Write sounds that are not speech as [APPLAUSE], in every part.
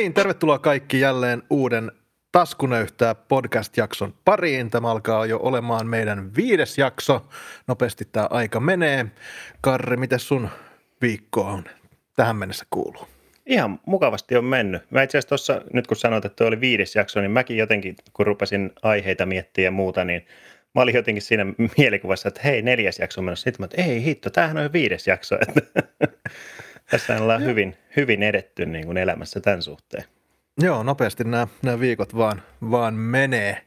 niin, tervetuloa kaikki jälleen uuden Taskunöyhtää podcast-jakson pariin. Tämä alkaa jo olemaan meidän viides jakso. Nopeasti tämä aika menee. Karri, miten sun viikko on tähän mennessä kuuluu? Ihan mukavasti on mennyt. Mä itse asiassa tuossa, nyt kun sanoit, että tuo oli viides jakso, niin mäkin jotenkin, kun rupesin aiheita miettiä ja muuta, niin mä olin jotenkin siinä mielikuvassa, että hei, neljäs jakso on menossa. Sitten mä että ei hitto, tämähän on jo viides jakso. [LAUGHS] Tässä ollaan hyvin, hyvin edetty niin kuin elämässä tämän suhteen. Joo, nopeasti nämä, nämä viikot vaan, vaan menee.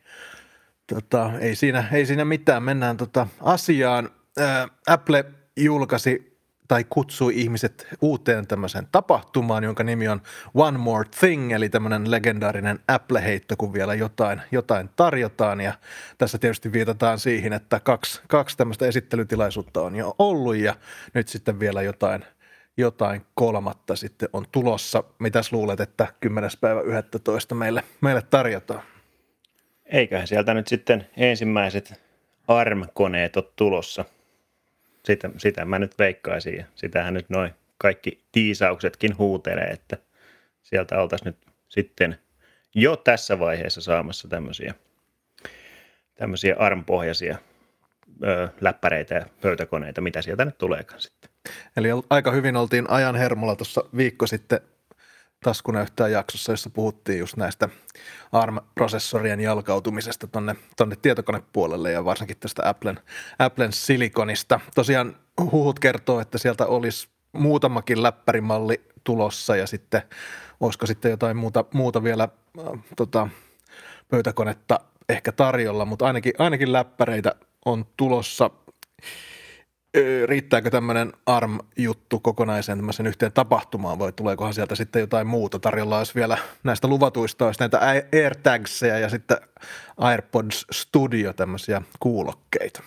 Tota, ei, siinä, ei siinä mitään, mennään tota asiaan. Ää, Apple julkaisi tai kutsui ihmiset uuteen tämmöiseen tapahtumaan, jonka nimi on One More Thing, eli tämmöinen legendaarinen Apple-heitto, kun vielä jotain, jotain tarjotaan. Ja tässä tietysti viitataan siihen, että kaksi, kaksi tämmöistä esittelytilaisuutta on jo ollut ja nyt sitten vielä jotain, jotain kolmatta sitten on tulossa. Mitäs luulet, että 10. päivä 11. meille, meille tarjotaan? Eiköhän sieltä nyt sitten ensimmäiset ARM-koneet ole tulossa. Sitä, sitä mä nyt veikkaisin ja sitähän nyt noin kaikki tiisauksetkin huutelee, että sieltä oltaisiin nyt sitten jo tässä vaiheessa saamassa tämmöisiä, tämmöisiä ARM-pohjaisia ö, läppäreitä ja pöytäkoneita, mitä sieltä nyt tuleekaan sitten. Eli aika hyvin oltiin ajan hermolla tuossa viikko sitten taskunäyttää jaksossa, jossa puhuttiin just näistä ARM-prosessorien jalkautumisesta tonne, tonne tietokonepuolelle ja varsinkin tästä Applen, Applen silikonista. Tosiaan huhut kertoo, että sieltä olisi muutamakin läppärimalli tulossa ja sitten olisiko sitten jotain muuta, muuta vielä äh, tota, pöytäkonetta ehkä tarjolla, mutta ainakin, ainakin läppäreitä on tulossa – riittääkö tämmöinen ARM-juttu kokonaisen tämmöisen yhteen tapahtumaan vai tuleekohan sieltä sitten jotain muuta? Tarjolla olisi vielä näistä luvatuista, olisi näitä AirTagsia ja sitten AirPods Studio tämmöisiä kuulokkeita.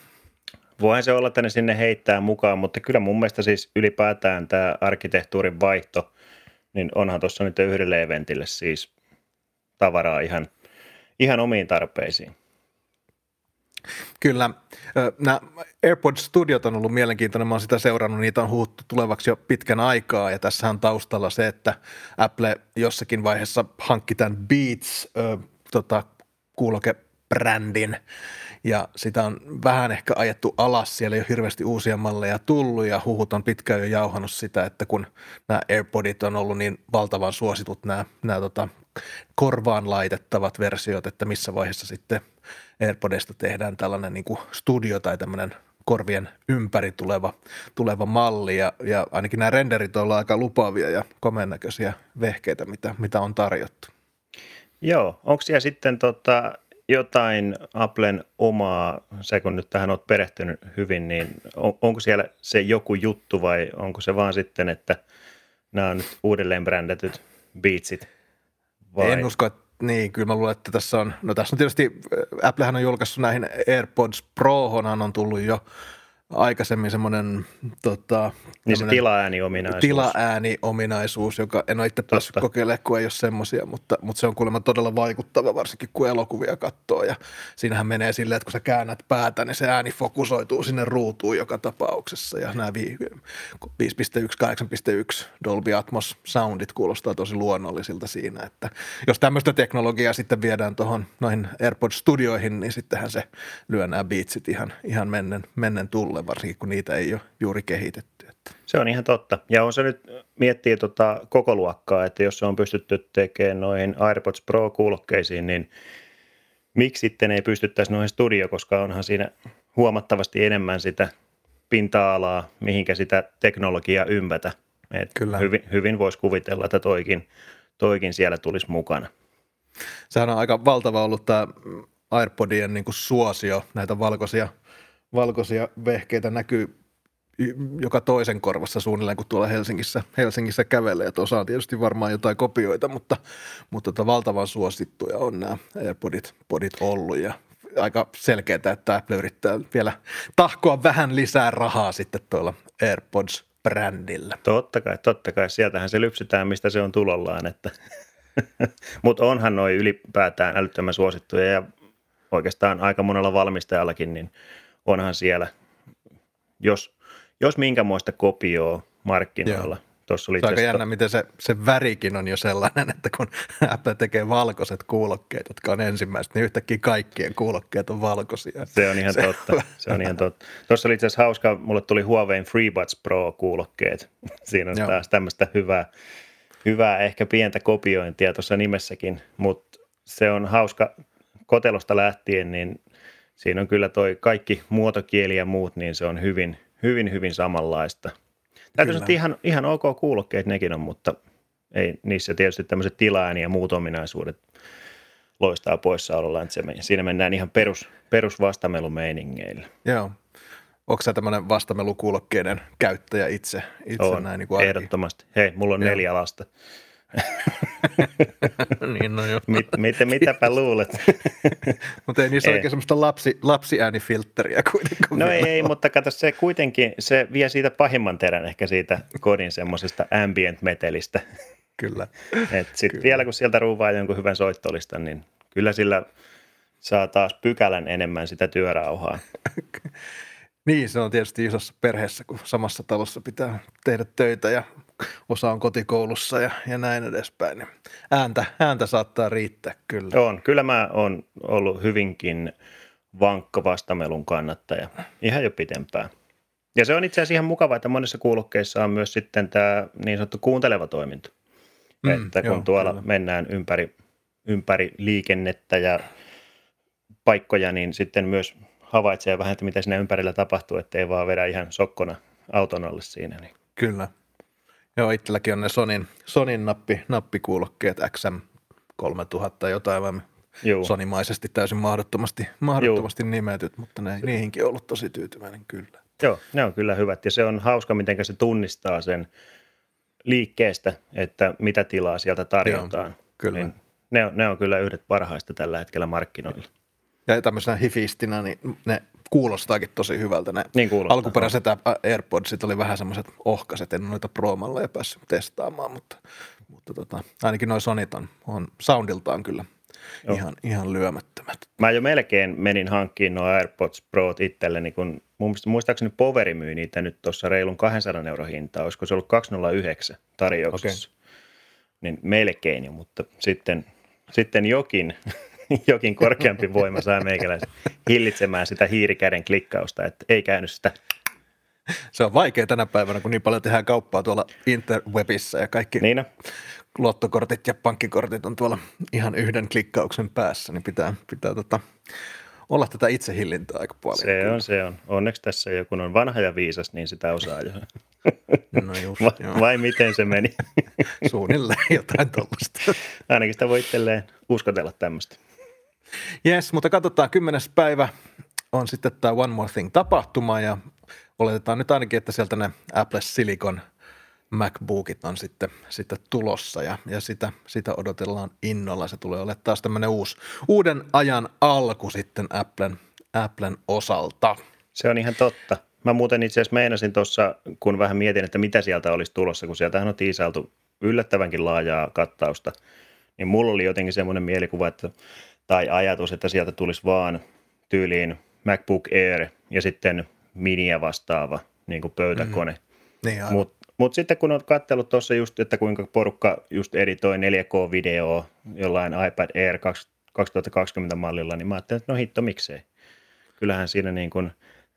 Voihan se olla, että ne sinne heittää mukaan, mutta kyllä mun mielestä siis ylipäätään tämä arkkitehtuurin vaihto, niin onhan tuossa nyt yhdelle eventille siis tavaraa ihan, ihan omiin tarpeisiin. Kyllä. Nämä AirPods Studiot on ollut mielenkiintoinen. Mä oon sitä seurannut. Niitä on huuttu tulevaksi jo pitkän aikaa. Ja tässä on taustalla se, että Apple jossakin vaiheessa hankki tämän Beats äh, tota, kuulokebrändin. Ja sitä on vähän ehkä ajettu alas. Siellä ei ole hirveästi uusia malleja tullut ja huhut on pitkään jo jauhannut sitä, että kun nämä AirPodit on ollut niin valtavan suositut nämä, nämä tota, korvaan laitettavat versiot, että missä vaiheessa sitten – AirPodista tehdään tällainen niin kuin studio tai tämmöinen korvien ympäri tuleva, tuleva malli ja, ja ainakin nämä renderit ovat aika lupaavia ja komeen näköisiä vehkeitä, mitä, mitä on tarjottu. Joo, onko siellä sitten tota, jotain Applen omaa, se kun nyt tähän olet perehtynyt hyvin, niin on, onko siellä se joku juttu vai onko se vaan sitten, että nämä on nyt uudelleen brändätyt Beatsit? Vai? En usko, että niin, kyllä mä luulen, että tässä on, no tässä on tietysti, Applehän on julkaissut näihin AirPods Prohonhan on tullut jo aikaisemmin semmoinen tota, niin se tilaääniominaisuus. Tilaääniominaisuus, joka en ole itse päässyt kokeilemaan, kun ei ole semmoisia, mutta, mutta se on kuulemma todella vaikuttava, varsinkin kun elokuvia katsoo. Ja siinähän menee silleen, että kun sä käännät päätä, niin se ääni fokusoituu sinne ruutuun joka tapauksessa. Ja nämä 5.1, 8.1 Dolby Atmos soundit kuulostaa tosi luonnollisilta siinä, että jos tämmöistä teknologiaa sitten viedään tuohon noihin AirPods-studioihin, niin sittenhän se lyö nämä beatsit ihan, ihan mennen, mennen tulle mulle, varsinkin kun niitä ei ole juuri kehitetty. Se on ihan totta. Ja on se nyt, miettii tota koko luokkaa, että jos se on pystytty tekemään noihin AirPods Pro-kuulokkeisiin, niin miksi sitten ei pystyttäisi noihin studio, koska onhan siinä huomattavasti enemmän sitä pinta-alaa, mihinkä sitä teknologiaa ympätä. Et Kyllä. Hyvin, hyvin voisi kuvitella, että toikin, toikin siellä tulisi mukana. Sehän on aika valtava ollut tämä AirPodien niin kuin suosio, näitä valkoisia – valkoisia vehkeitä näkyy joka toisen korvassa suunnilleen, kun tuolla Helsingissä, Helsingissä kävelee. Tuossa on tietysti varmaan jotain kopioita, mutta, mutta tota valtavan suosittuja on nämä AirPodit podit ollut ja aika selkeää, että Apple yrittää vielä tahkoa vähän lisää rahaa sitten tuolla AirPods-brändillä. Totta kai, totta kai. Sieltähän se lypsytään, mistä se on tulollaan. Että. [LAUGHS] Mutta onhan noin ylipäätään älyttömän suosittuja ja oikeastaan aika monella valmistajallakin, niin – onhan siellä, jos, jos minkämoista kopioa markkinoilla. Joo. Tuossa oli Se on aika jännä, miten se, se värikin on jo sellainen, että kun [LAUGHS] Apple tekee valkoiset kuulokkeet, jotka on ensimmäiset, niin yhtäkkiä kaikkien kuulokkeet on valkoisia. Se on ihan Se- totta. Se on ihan totta. Tuossa oli itse asiassa hauska, mulle tuli Huawei FreeBuds Pro-kuulokkeet. [LAUGHS] Siinä on Joo. taas tämmöistä hyvää, hyvää, ehkä pientä kopiointia tuossa nimessäkin, mutta se on hauska kotelosta lähtien, niin siinä on kyllä toi kaikki muotokieli ja muut, niin se on hyvin, hyvin, hyvin samanlaista. Täytyy sanoa, että ihan, ihan ok kuulokkeet nekin on, mutta ei niissä tietysti tämmöiset tilaääni ja muut ominaisuudet loistaa poissaololla, että se, me- siinä mennään ihan perus, perusvastamelumeiningeillä. Joo. Onko sä tämmöinen vastamelukuulokkeiden käyttäjä itse? itse On, näin niin kuin arki? ehdottomasti. Hei, mulla on Joo. neljä lasta. [LAUGHS] niin, no joo. Mit, mit, mitäpä luulet? [LAUGHS] Mutta ei niissä Ei. oikein semmoista lapsi, lapsiäänifiltteriä kuitenkaan. No ei, ole. mutta kato se kuitenkin, se vie siitä pahimman terän ehkä siitä kodin semmoisesta ambient metelistä. Kyllä. [LAUGHS] Et sit Kyllä. vielä kun sieltä ruuvaa jonkun hyvän soittolistan, niin kyllä sillä saa taas pykälän enemmän sitä työrauhaa. Niin, se on tietysti isossa perheessä, kun samassa talossa pitää tehdä töitä ja osa on kotikoulussa ja, ja näin edespäin. Niin ääntä, ääntä saattaa riittää kyllä. On, kyllä mä oon ollut hyvinkin vankka vastamelun kannattaja, ihan jo pitempään. Ja se on itse asiassa ihan mukava, että monissa kuulokkeissa on myös sitten tämä niin sanottu kuunteleva toiminto. Mm, että kun joo, tuolla kyllä. mennään ympäri, ympäri liikennettä ja paikkoja, niin sitten myös havaitsee vähän, että mitä siinä ympärillä tapahtuu, ettei vaan vedä ihan sokkona auton alle siinä. Niin. Kyllä. Joo, itselläkin on ne Sonin, Sonin nappi, nappikuulokkeet XM 3000 jotain vaan Juu. sonimaisesti täysin mahdottomasti, mahdottomasti nimetyt, mutta ne, niihinkin on ollut tosi tyytyväinen kyllä. Joo, ne on kyllä hyvät ja se on hauska, miten se tunnistaa sen liikkeestä, että mitä tilaa sieltä tarjotaan. Joo, kyllä. Niin ne, on, ne on kyllä yhdet parhaista tällä hetkellä markkinoilla. Ja tämmöisenä hifistinä, niin ne kuulostaakin tosi hyvältä. Ne Niin kuulostaa. alkuperäiset AirPodsit oli vähän semmoiset ohkaset, en noita Pro-malleja päässyt testaamaan, mutta, mutta tota, ainakin noin Sonit on, on soundiltaan kyllä Joo. ihan, ihan lyömättömät. Mä jo melkein menin hankkiin nuo AirPods Prot itselleni, kun mun mielestä- muistaakseni Poveri myy niitä nyt tuossa reilun 200 euro hintaa, olisiko se ollut 209 tarjouksessa. Niin melkein jo, mutta sitten, sitten jokin, [LAUGHS] jokin korkeampi voima saa meikäläisen hillitsemään sitä hiirikäden klikkausta, että ei käynyt sitä. Se on vaikea tänä päivänä, kun niin paljon tehdään kauppaa tuolla interwebissa ja kaikki Niin on. luottokortit ja pankkikortit on tuolla ihan yhden klikkauksen päässä, niin pitää, pitää tota, olla tätä itsehillintää aika paljon. Se on, se on. Onneksi tässä joku on vanha ja viisas, niin sitä osaa jo. No just, Va- joo. vai miten se meni? [LAUGHS] Suunnilleen jotain tuollaista. Ainakin sitä voi itselleen uskotella tämmöistä. Yes, mutta katsotaan, kymmenes päivä on sitten tämä One More Thing-tapahtuma ja oletetaan nyt ainakin, että sieltä ne Apple Silicon MacBookit on sitten, sitten tulossa ja, ja sitä, sitä odotellaan innolla. Se tulee olemaan taas tämmöinen uusi, uuden ajan alku sitten Applen, Applen osalta. Se on ihan totta. Mä muuten itse asiassa meinasin tuossa, kun vähän mietin, että mitä sieltä olisi tulossa, kun sieltähän on tiisailtu yllättävänkin laajaa kattausta, niin mulla oli jotenkin semmoinen mielikuva, että, tai ajatus, että sieltä tulisi vaan tyyliin MacBook Air ja sitten miniä vastaava niin kuin pöytäkone. Mm. Niin. Mutta mut sitten kun olet katsellut tuossa just, että kuinka porukka just editoi 4K-videoa jollain iPad Air 2 2020 mallilla, niin mä ajattelin, että no hitto, miksei. Kyllähän siinä niin kuin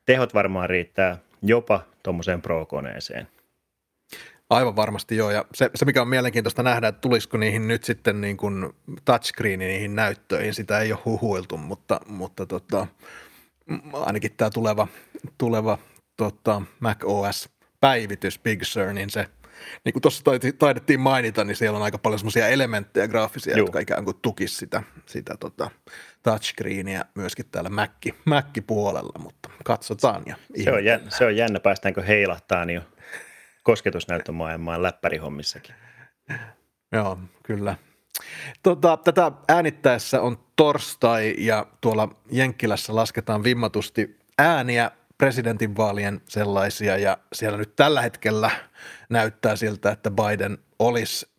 tehot varmaan riittää jopa tuommoiseen Pro-koneeseen. Aivan varmasti joo, ja se, se mikä on mielenkiintoista nähdä, että tulisiko niihin nyt sitten niin kuin touchscreeni niihin näyttöihin, sitä ei ole huhuiltu, mutta, mutta tota, ainakin tämä tuleva, tuleva tota, Mac OS-päivitys Big Sur, niin se, niin kuin tuossa taidettiin- mainita, niin siellä on aika paljon semmoisia elementtejä graafisia, Juu. jotka ikään kuin tukisi sitä, sitä tota, touchscreenia myöskin täällä Mac, Mac-puolella, mutta katsotaan. Ja Se on, jännä, se on jännä, päästäänkö heilahtaan jo kosketusnäyttömaailmaan läppärihommissakin. Joo, kyllä. Tota, tätä äänittäessä on torstai ja tuolla Jenkkilässä lasketaan vimmatusti ääniä presidentinvaalien sellaisia ja siellä nyt tällä hetkellä näyttää siltä, että Biden olisi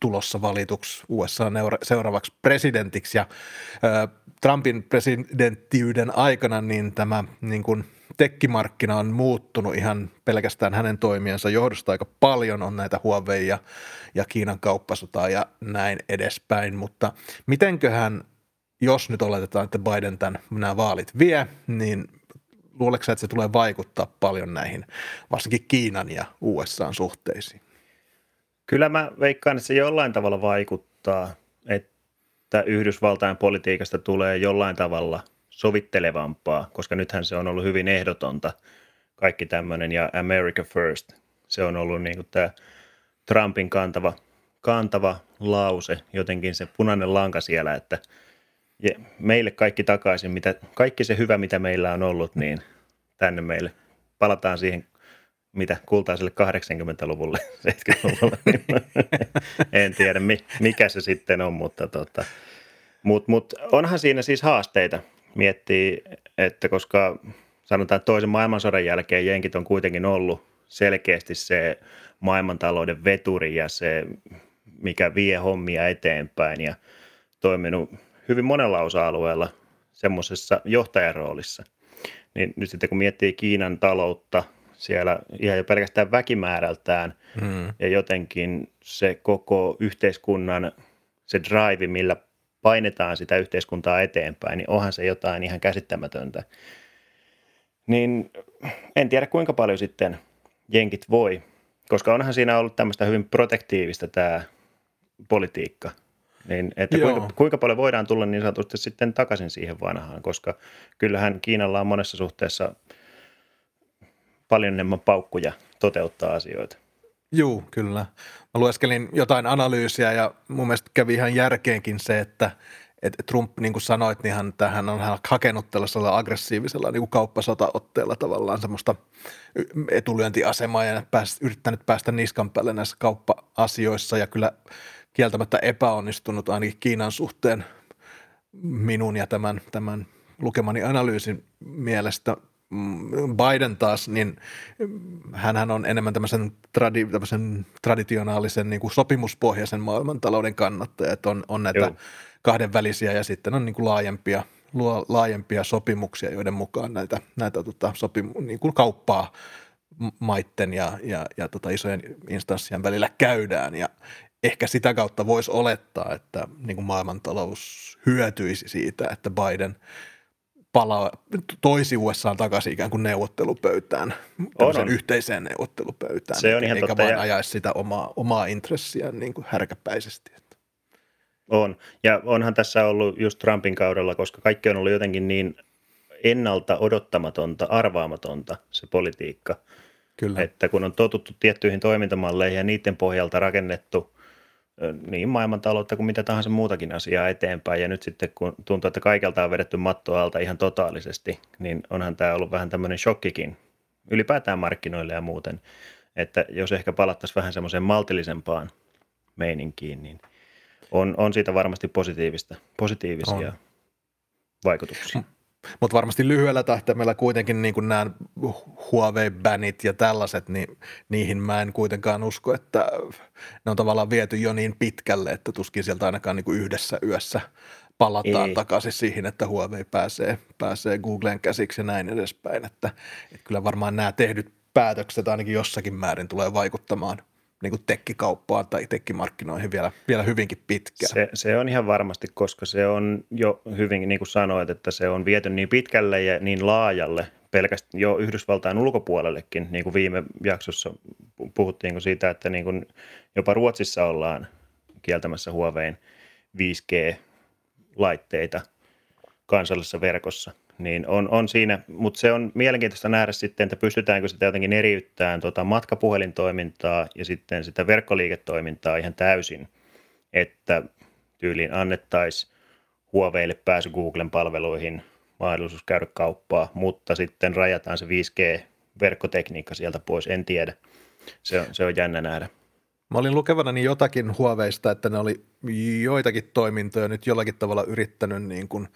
tulossa valituksi USA seuraavaksi presidentiksi ja Trumpin presidenttiyden aikana niin tämä niin kuin tekkimarkkina on muuttunut ihan pelkästään hänen toimiensa johdosta aika paljon. On näitä Huawei ja, ja Kiinan kauppasotaa ja näin edespäin. Mutta mitenköhän, jos nyt oletetaan, että Biden tämän, nämä vaalit vie, niin luuleeko että se tulee vaikuttaa paljon näihin varsinkin Kiinan ja USAn suhteisiin? Kyllä mä veikkaan, että se jollain tavalla vaikuttaa, että Yhdysvaltain politiikasta tulee jollain tavalla sovittelevampaa, koska nythän se on ollut hyvin ehdotonta kaikki tämmöinen ja America First. Se on ollut niin kuin tämä Trumpin kantava, kantava lause, jotenkin se punainen lanka siellä, että meille kaikki takaisin, mitä, kaikki se hyvä, mitä meillä on ollut, niin tänne meille. Palataan siihen mitä kultaiselle 80-luvulle, 70-luvulle, niin [LAUGHS] en tiedä mikä se sitten on, mutta tota, mut, mut onhan siinä siis haasteita miettii, että koska sanotaan toisen maailmansodan jälkeen jenkit on kuitenkin ollut selkeästi se maailmantalouden veturi ja se, mikä vie hommia eteenpäin ja toiminut hyvin monella osa-alueella semmoisessa johtajaroolissa. Niin nyt sitten kun miettii Kiinan taloutta – siellä ihan jo pelkästään väkimäärältään mm. ja jotenkin se koko yhteiskunnan se drive, millä painetaan sitä yhteiskuntaa eteenpäin, niin onhan se jotain ihan käsittämätöntä. Niin en tiedä kuinka paljon sitten jenkit voi, koska onhan siinä ollut tämmöistä hyvin protektiivista tämä politiikka. Niin, että kuinka, kuinka paljon voidaan tulla niin sanotusti sitten takaisin siihen vanhaan, koska kyllähän Kiinalla on monessa suhteessa – paljon enemmän paukkuja toteuttaa asioita. Joo, kyllä. Mä lueskelin jotain analyysiä ja mun mielestä kävi ihan järkeenkin se, että että Trump, niin kuin sanoit, niin hän, tähän on hän hakenut tällaisella aggressiivisella niin kauppasotaotteella tavallaan semmoista etulyöntiasemaa ja pääst, yrittänyt päästä niskan päälle näissä kauppa-asioissa ja kyllä kieltämättä epäonnistunut ainakin Kiinan suhteen minun ja tämän, tämän lukemani analyysin mielestä Biden taas, niin hän on enemmän tämmöisen, tradi, tämmöisen traditionaalisen niin kuin sopimuspohjaisen maailmantalouden kannattaja, että on, on näitä Joo. kahdenvälisiä ja sitten on niin kuin laajempia, laajempia sopimuksia, joiden mukaan näitä, näitä tota, sopimu, niin kuin kauppaa maitten ja, ja, ja tota isojen instanssien välillä käydään ja ehkä sitä kautta voisi olettaa, että niin kuin maailmantalous hyötyisi siitä, että Biden – palaa, toisi USA takaisin ikään kuin neuvottelupöytään, on, on. yhteiseen neuvottelupöytään, se on ihan eikä totta, vain ja... ajaisi sitä omaa, omaa intressiään niin kuin härkäpäisesti. On, ja onhan tässä ollut just Trumpin kaudella, koska kaikki on ollut jotenkin niin ennalta odottamatonta, arvaamatonta se politiikka, Kyllä. että kun on totuttu tiettyihin toimintamalleihin ja niiden pohjalta rakennettu – niin maailmantaloutta kuin mitä tahansa muutakin asiaa eteenpäin. Ja nyt sitten kun tuntuu, että kaikelta on vedetty matto alta ihan totaalisesti, niin onhan tämä ollut vähän tämmöinen shokkikin ylipäätään markkinoille ja muuten. Että jos ehkä palattaisiin vähän semmoiseen maltillisempaan meininkiin, niin on, on siitä varmasti positiivista, positiivisia on. vaikutuksia. Mutta varmasti lyhyellä tähtäimellä kuitenkin niin kuin nämä Huawei-bänit ja tällaiset, niin niihin mä en kuitenkaan usko, että ne on tavallaan viety jo niin pitkälle, että tuskin sieltä ainakaan niin kuin yhdessä yössä palataan Ei. takaisin siihen, että Huawei pääsee, pääsee Googleen käsiksi ja näin edespäin. Että, että kyllä varmaan nämä tehdyt päätökset ainakin jossakin määrin tulee vaikuttamaan niin kuin tekkikauppaan tai tekkimarkkinoihin vielä, vielä hyvinkin pitkään. Se, se on ihan varmasti, koska se on jo hyvin, niin kuin sanoit, että se on viety niin pitkälle ja niin laajalle, pelkästään jo Yhdysvaltain ulkopuolellekin, niin kuin viime jaksossa puhuttiin siitä, että niin kuin jopa Ruotsissa ollaan kieltämässä Huawein 5G-laitteita kansallisessa verkossa – niin on, on siinä, mutta se on mielenkiintoista nähdä sitten, että pystytäänkö sitä jotenkin eriyttämään tuota matkapuhelintoimintaa ja sitten sitä verkkoliiketoimintaa ihan täysin, että tyyliin annettaisiin Huaweille pääsy Googlen palveluihin, mahdollisuus käydä kauppaa, mutta sitten rajataan se 5G-verkkotekniikka sieltä pois, en tiedä. Se on, se on jännä nähdä. Mä olin lukevana jotakin Huaweista, että ne oli joitakin toimintoja nyt jollakin tavalla yrittänyt niin kuin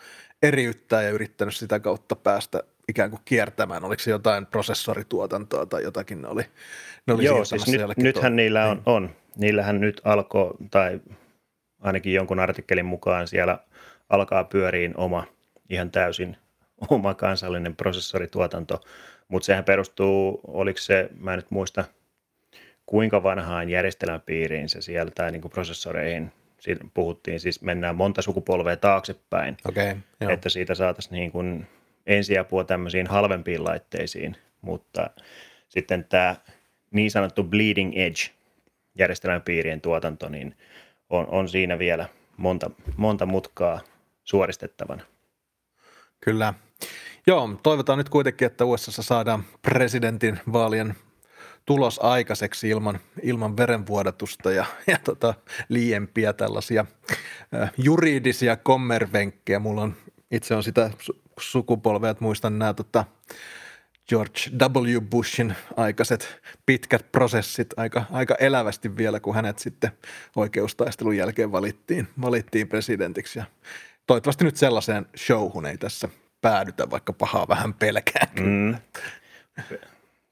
eriyttää ja yrittänyt sitä kautta päästä ikään kuin kiertämään. Oliko se jotain prosessorituotantoa tai jotakin ne oli, ne oli Joo, siis nyt, nythän niillä on, niin. on. Niillähän nyt alkoi, tai ainakin jonkun artikkelin mukaan siellä alkaa pyöriin oma ihan täysin oma kansallinen prosessorituotanto, mutta sehän perustuu, oliko se, mä en nyt muista kuinka vanhaan järjestelmäpiiriin se sieltä niin kuin prosessoreihin siitä puhuttiin, siis mennään monta sukupolvea taaksepäin, okay, että siitä saataisiin niin kuin ensiapua tämmöisiin halvempiin laitteisiin, mutta sitten tämä niin sanottu bleeding edge järjestelmäpiirien tuotanto, niin on, on siinä vielä monta, monta mutkaa suoristettavana. Kyllä. Joo, toivotaan nyt kuitenkin, että USA saadaan presidentin vaalien tulos aikaiseksi ilman, ilman verenvuodatusta ja, ja tota, liiempiä tällaisia juridisia kommervenkkejä. Mulla on, itse on sitä sukupolvea, että muistan nämä tota, George W. Bushin aikaiset pitkät prosessit aika, aika elävästi vielä, kun hänet sitten oikeustaistelun jälkeen valittiin, valittiin presidentiksi. Ja toivottavasti nyt sellaiseen showhun ei tässä päädytä, vaikka pahaa vähän pelkää. Mm.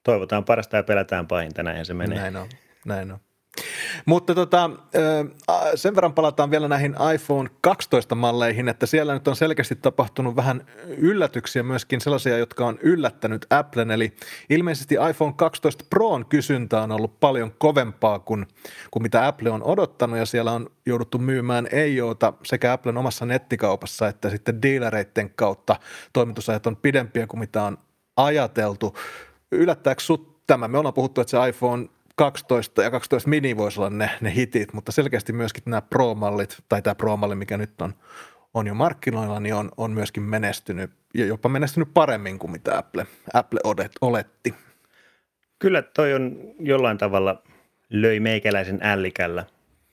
Toivotaan parasta ja pelätään pahinta, näin se menee. Näin on, näin on. Mutta tota, sen verran palataan vielä näihin iPhone 12-malleihin, että siellä nyt on selkeästi tapahtunut vähän yllätyksiä myöskin sellaisia, jotka on yllättänyt Applen. Eli ilmeisesti iPhone 12 Proon kysyntä on ollut paljon kovempaa kuin, kuin mitä Apple on odottanut ja siellä on jouduttu myymään EIOta sekä Applen omassa nettikaupassa että sitten dealereiden kautta. Toimitusajat on pidempiä kuin mitä on ajateltu. Yllättääkö sut tämä? Me ollaan puhuttu, että se iPhone 12 ja 12 mini voisi olla ne, ne hitit, mutta selkeästi myöskin nämä Pro-mallit, tai tämä Pro-malli, mikä nyt on, on jo markkinoilla, niin on, on myöskin menestynyt, ja jopa menestynyt paremmin kuin mitä Apple, Apple oletti. Kyllä toi on jollain tavalla löi meikäläisen ällikällä.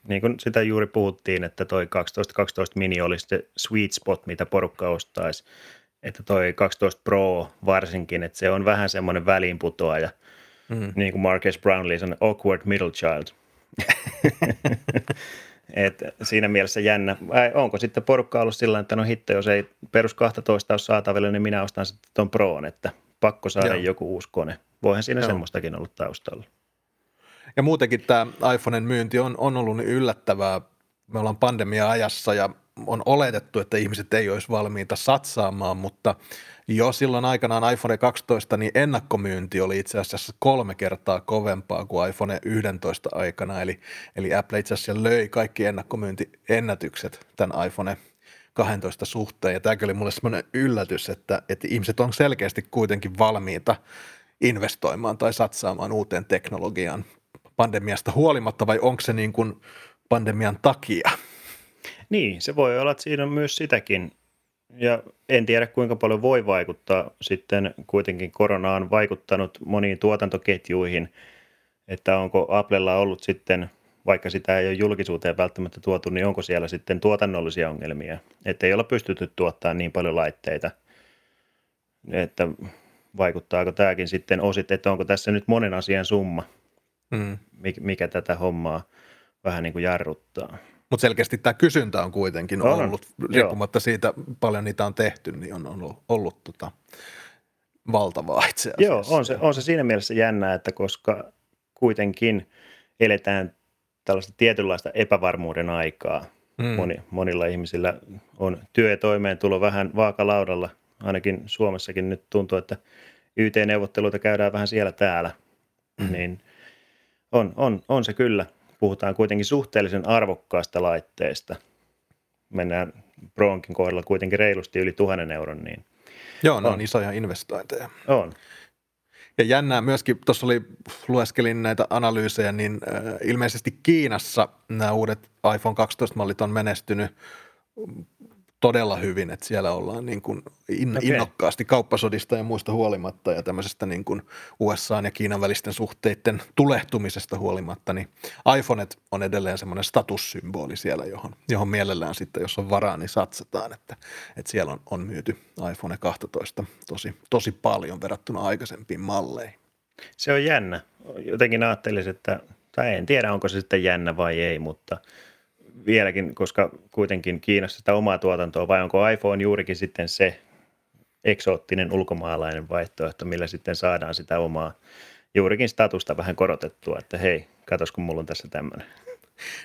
Niin kuin sitä juuri puhuttiin, että toi 12 12 mini olisi se sweet spot, mitä porukka ostaisi. Että toi 12 Pro varsinkin, että se on vähän semmoinen väliinputoaja – Mm. Niin kuin Marcus Brownlee on awkward middle child. [LAUGHS] Et siinä mielessä jännä. Vai onko sitten porukka ollut sillä että no hitto, jos ei perus 12 ole saatavilla, niin minä ostan sitten tuon Proon, että pakko saada Joo. joku uusi kone. Voihan siinä Joo. semmoistakin ollut taustalla. Ja muutenkin tämä iPhoneen myynti on, on ollut niin yllättävää. Me ollaan pandemia-ajassa ja on oletettu, että ihmiset ei olisi valmiita satsaamaan, mutta jo silloin aikanaan iPhone 12 niin ennakkomyynti oli itse asiassa kolme kertaa kovempaa kuin iPhone 11 aikana, eli, eli Apple itse asiassa löi kaikki ennakkomyyntiennätykset tämän iPhone 12 suhteen, ja tämäkin oli mulle semmoinen yllätys, että, että ihmiset on selkeästi kuitenkin valmiita investoimaan tai satsaamaan uuteen teknologiaan pandemiasta huolimatta, vai onko se niin kuin pandemian takia? Niin, se voi olla, että siinä on myös sitäkin. Ja en tiedä, kuinka paljon voi vaikuttaa. Sitten kuitenkin korona on vaikuttanut moniin tuotantoketjuihin, että onko Applella ollut sitten, vaikka sitä ei ole julkisuuteen välttämättä tuotu, niin onko siellä sitten tuotannollisia ongelmia, että ei olla pystytty tuottamaan niin paljon laitteita, että vaikuttaako tämäkin sitten osit, että onko tässä nyt monen asian summa, mm. mikä tätä hommaa vähän niin kuin jarruttaa. Mutta selkeästi tämä kysyntä on kuitenkin on, ollut, riippumatta joo. siitä paljon niitä on tehty, niin on ollut, ollut tota, valtavaa itse asiassa. Joo, on se, on se siinä mielessä jännää, että koska kuitenkin eletään tällaista tietynlaista epävarmuuden aikaa. Hmm. Moni, monilla ihmisillä on työ ja toimeentulo vähän vaakalaudalla. Ainakin Suomessakin nyt tuntuu, että YT-neuvotteluita käydään vähän siellä täällä. Hmm. Niin on, on, on se kyllä – puhutaan kuitenkin suhteellisen arvokkaasta laitteesta. Mennään Bronkin kohdalla kuitenkin reilusti yli tuhannen euron. Niin Joo, ne on, on isoja investointeja. On. Ja jännää myöskin, tuossa oli, lueskelin näitä analyysejä, niin äh, ilmeisesti Kiinassa nämä uudet iPhone 12-mallit on menestynyt todella hyvin, että siellä ollaan niin kuin in, okay. innokkaasti kauppasodista ja muista huolimatta ja tämmöisestä niin kuin USA ja Kiinan välisten suhteiden tulehtumisesta huolimatta, niin iPhoneet on edelleen semmoinen statussymboli siellä, johon, johon mielellään sitten, jos on varaa, niin satsataan, että, että siellä on, on myyty iPhone 12 tosi, tosi paljon verrattuna aikaisempiin malleihin. Se on jännä. Jotenkin ajattelisin, että, tai en tiedä onko se sitten jännä vai ei, mutta – vieläkin, koska kuitenkin Kiinassa sitä omaa tuotantoa, vai onko iPhone juurikin sitten se eksoottinen ulkomaalainen vaihtoehto, millä sitten saadaan sitä omaa juurikin statusta vähän korotettua, että hei, katos kun mulla on tässä tämmöinen.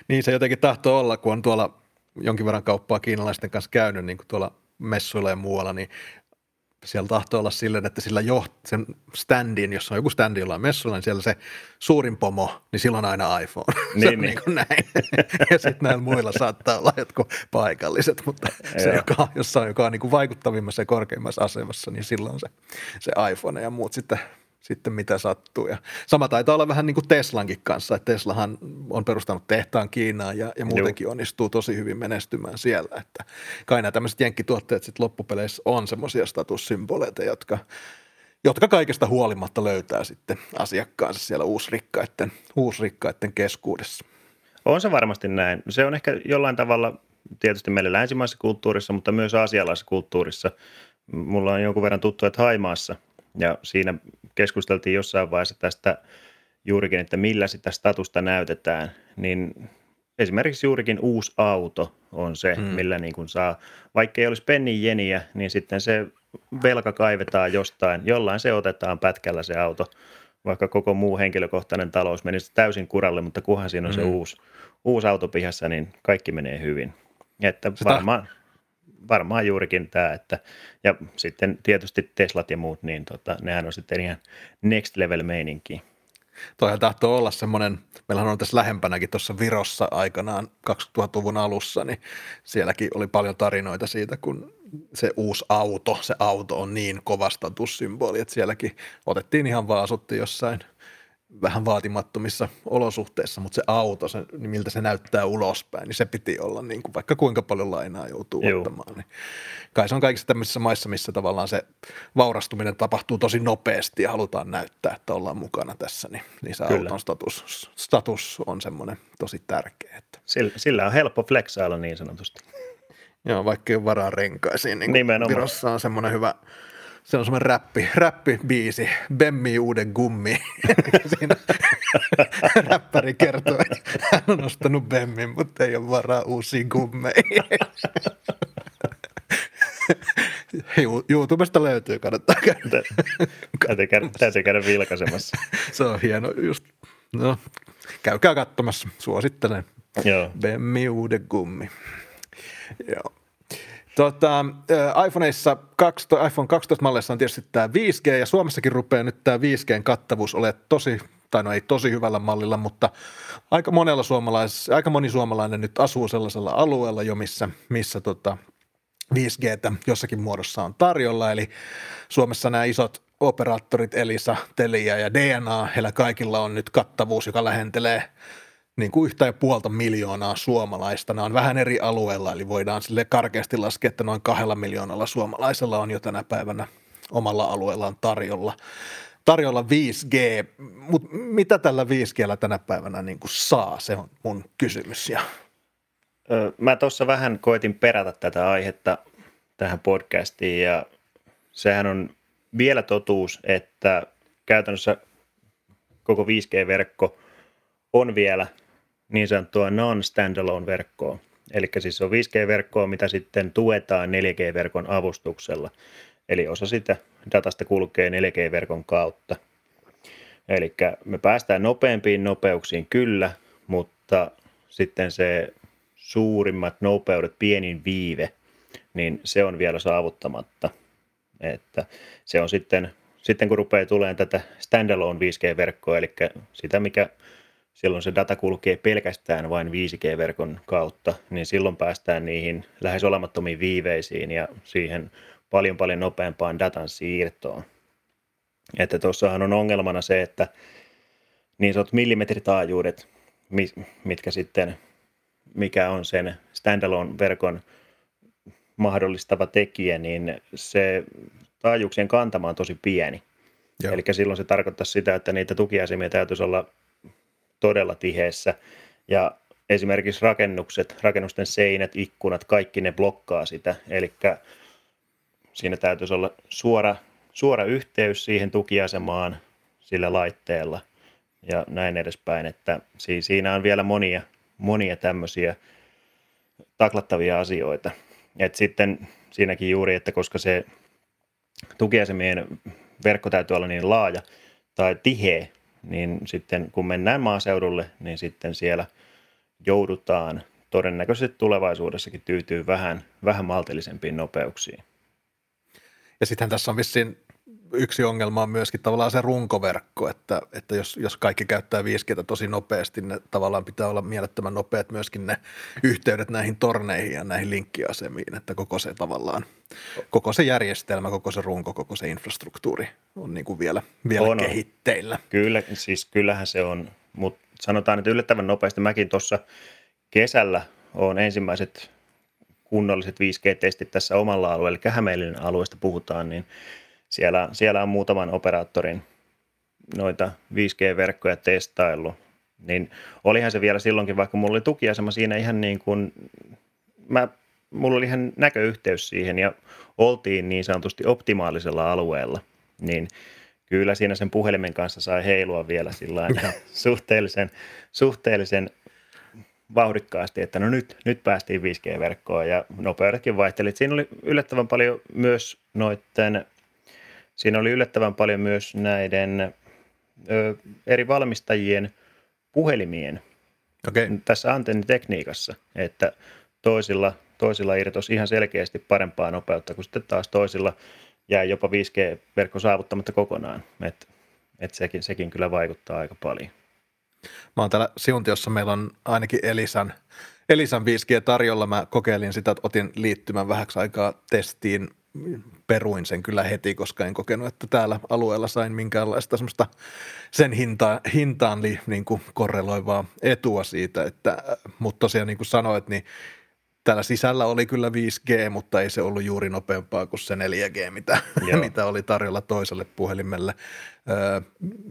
Niin se jotenkin tahtoo olla, kun on tuolla jonkin verran kauppaa kiinalaisten kanssa käynyt, niin kuin tuolla messuilla ja muualla, niin siellä tahtoo olla silleen, että sillä jo sen standin, jos on joku standi jollain messulla, niin siellä se suurin pomo, niin silloin on aina iPhone. Niin, [LAUGHS] se niin. on niin kuin näin. [LAUGHS] ja sitten näillä muilla saattaa olla jotkut paikalliset, mutta se, Joo. joka, jossa on, joka on niin kuin vaikuttavimmassa ja korkeimmassa asemassa, niin silloin se, se iPhone ja muut sitten sitten mitä sattuu. Ja sama taitaa olla vähän niin kuin Teslankin kanssa, että Teslahan on perustanut tehtaan Kiinaan ja, ja muutenkin onnistuu tosi hyvin menestymään siellä. Että kai nämä tämmöiset jenkkituotteet sitten loppupeleissä on semmoisia statussymboleita, jotka, jotka kaikesta huolimatta löytää sitten asiakkaansa siellä uusrikkaiden, uusrikkaiden keskuudessa. On se varmasti näin. Se on ehkä jollain tavalla tietysti meillä länsimaisessa kulttuurissa, mutta myös aasialaisessa kulttuurissa. Mulla on jonkun verran tuttu, että Haimaassa ja siinä keskusteltiin jossain vaiheessa tästä juurikin, että millä sitä statusta näytetään, niin esimerkiksi juurikin uusi auto on se, hmm. millä niin kuin saa, vaikka ei olisi pennin jeniä, niin sitten se velka kaivetaan jostain, jollain se otetaan pätkällä se auto, vaikka koko muu henkilökohtainen talous menisi täysin kuralle, mutta kunhan siinä on hmm. se uusi, uusi auto pihassa, niin kaikki menee hyvin. Että Sitä- varmaan, varmaan juurikin tämä, että ja sitten tietysti Teslat ja muut, niin tota, nehän on sitten ihan next level meininki. Toihan tahtoo olla semmoinen, meillähän on tässä lähempänäkin tuossa Virossa aikanaan 2000-luvun alussa, niin sielläkin oli paljon tarinoita siitä, kun se uusi auto, se auto on niin kova statussymboli, että sielläkin otettiin ihan vaan, jossain vähän vaatimattomissa olosuhteissa, mutta se auto, se, niin miltä se näyttää ulospäin, niin se piti olla niin kuin, vaikka kuinka paljon lainaa joutuu Juu. ottamaan. Niin kai se on kaikissa tämmöisissä maissa, missä tavallaan se vaurastuminen tapahtuu tosi nopeasti ja halutaan näyttää, että ollaan mukana tässä, niin, niin se Kyllä. auton status, status on semmoinen tosi tärkeä. Että, Sillä, sillä on helppo flexailla niin sanotusti. joo, vaikka ei ole varaa renkaisiin, niin. Virossa on semmoinen hyvä, se on semmoinen räppi, räppibiisi, Bemmi uuden gummi. [LAUGHS] Siinä räppäri kertoo, että hän on ostanut Bemmin, mutta ei ole varaa uusiin gummeihin. [LAUGHS] Ju- YouTubesta löytyy, kannattaa käydä. Tä- Täytyy käydä, täytyy käydä vilkaisemassa. Se on hieno just. No, käykää katsomassa, suosittelen. Joo. Bemmi uuden gummi. Joo. Tota, iPhoneissa 12, iPhone 12 malleissa on tietysti tämä 5G ja Suomessakin rupeaa nyt tämä 5Gn kattavuus olemaan tosi, tai no ei tosi hyvällä mallilla, mutta aika, monella suomalais, aika moni suomalainen nyt asuu sellaisella alueella jo, missä, missä tota 5Gtä jossakin muodossa on tarjolla, eli Suomessa nämä isot operaattorit Elisa, Telia ja DNA, heillä kaikilla on nyt kattavuus, joka lähentelee niin kuin yhtä ja puolta miljoonaa suomalaista. Nämä on vähän eri alueilla, eli voidaan sille karkeasti laskea, että noin kahdella miljoonalla suomalaisella on jo tänä päivänä omalla alueellaan tarjolla, tarjolla 5G. Mutta mitä tällä 5Gllä tänä päivänä niin kuin saa, se on mun kysymys. Ja Mä tuossa vähän koitin perätä tätä aihetta tähän podcastiin ja sehän on vielä totuus, että käytännössä koko 5G-verkko on vielä niin sanottua non-standalone verkkoa. Eli siis on 5G-verkkoa, mitä sitten tuetaan 4G-verkon avustuksella. Eli osa sitä datasta kulkee 4G-verkon kautta. Eli me päästään nopeampiin nopeuksiin kyllä, mutta sitten se suurimmat nopeudet, pienin viive, niin se on vielä saavuttamatta. Että se on sitten, sitten kun rupeaa tulemaan tätä standalone 5G-verkkoa, eli sitä, mikä silloin se data kulkee pelkästään vain 5G-verkon kautta, niin silloin päästään niihin lähes olemattomiin viiveisiin ja siihen paljon paljon nopeampaan datan siirtoon. Että tuossahan on ongelmana se, että niin sanotut millimetritaajuudet, mi- mitkä sitten, mikä on sen standalone-verkon mahdollistava tekijä, niin se taajuuksien kantama on tosi pieni. Joo. Eli silloin se tarkoittaa sitä, että niitä tukiasemia täytyisi olla todella tiheessä. Ja esimerkiksi rakennukset, rakennusten seinät, ikkunat, kaikki ne blokkaa sitä. Eli siinä täytyisi olla suora, suora yhteys siihen tukiasemaan sillä laitteella ja näin edespäin. Että si- siinä on vielä monia, monia tämmöisiä taklattavia asioita. Et sitten siinäkin juuri, että koska se tukiasemien verkko täytyy olla niin laaja tai tiheä, niin sitten kun mennään maaseudulle, niin sitten siellä joudutaan todennäköisesti tulevaisuudessakin tyytyy vähän, vähän maltillisempiin nopeuksiin. Ja sitten tässä on vissiin yksi ongelma on myöskin tavallaan se runkoverkko, että, että jos, jos kaikki käyttää 5G tosi nopeasti, ne tavallaan pitää olla mielettömän nopeat myöskin ne yhteydet näihin torneihin ja näihin linkkiasemiin, että koko se tavallaan, koko se järjestelmä, koko se runko, koko se infrastruktuuri on niin kuin vielä, vielä on, kehitteillä. Kyllä, siis kyllähän se on, mutta sanotaan, että yllättävän nopeasti mäkin tuossa kesällä on ensimmäiset kunnolliset 5G-testit tässä omalla alueella, eli Hämeenlinnan alueesta puhutaan, niin siellä, siellä on muutaman operaattorin noita 5G-verkkoja testaillut, niin olihan se vielä silloinkin, vaikka mulla oli tukiasema siinä ihan niin kuin, mä, mulla oli ihan näköyhteys siihen ja oltiin niin sanotusti optimaalisella alueella, niin kyllä siinä sen puhelimen kanssa sai heilua vielä sillä [LAUGHS] suhteellisen, suhteellisen vauhdikkaasti, että no nyt, nyt päästiin 5G-verkkoon ja nopeudetkin vaihteli. Siinä oli yllättävän paljon myös noiden Siinä oli yllättävän paljon myös näiden ö, eri valmistajien puhelimien okay. tässä antennitekniikassa, että toisilla, toisilla irtosi ihan selkeästi parempaa nopeutta kuin sitten taas toisilla jäi jopa 5G-verkko saavuttamatta kokonaan. Et, et sekin, sekin kyllä vaikuttaa aika paljon. Mä oon täällä Siuntiossa, meillä on ainakin Elisan, Elisan 5G tarjolla. Mä kokeilin sitä, että otin liittymän vähäksi aikaa testiin peruin sen kyllä heti, koska en kokenut, että täällä alueella sain minkäänlaista semmoista sen hinta, hintaan niin kuin korreloivaa etua siitä, että, mutta tosiaan niin kuin sanoit, niin täällä sisällä oli kyllä 5G, mutta ei se ollut juuri nopeampaa kuin se 4G, mitä, mitä oli tarjolla toiselle puhelimelle.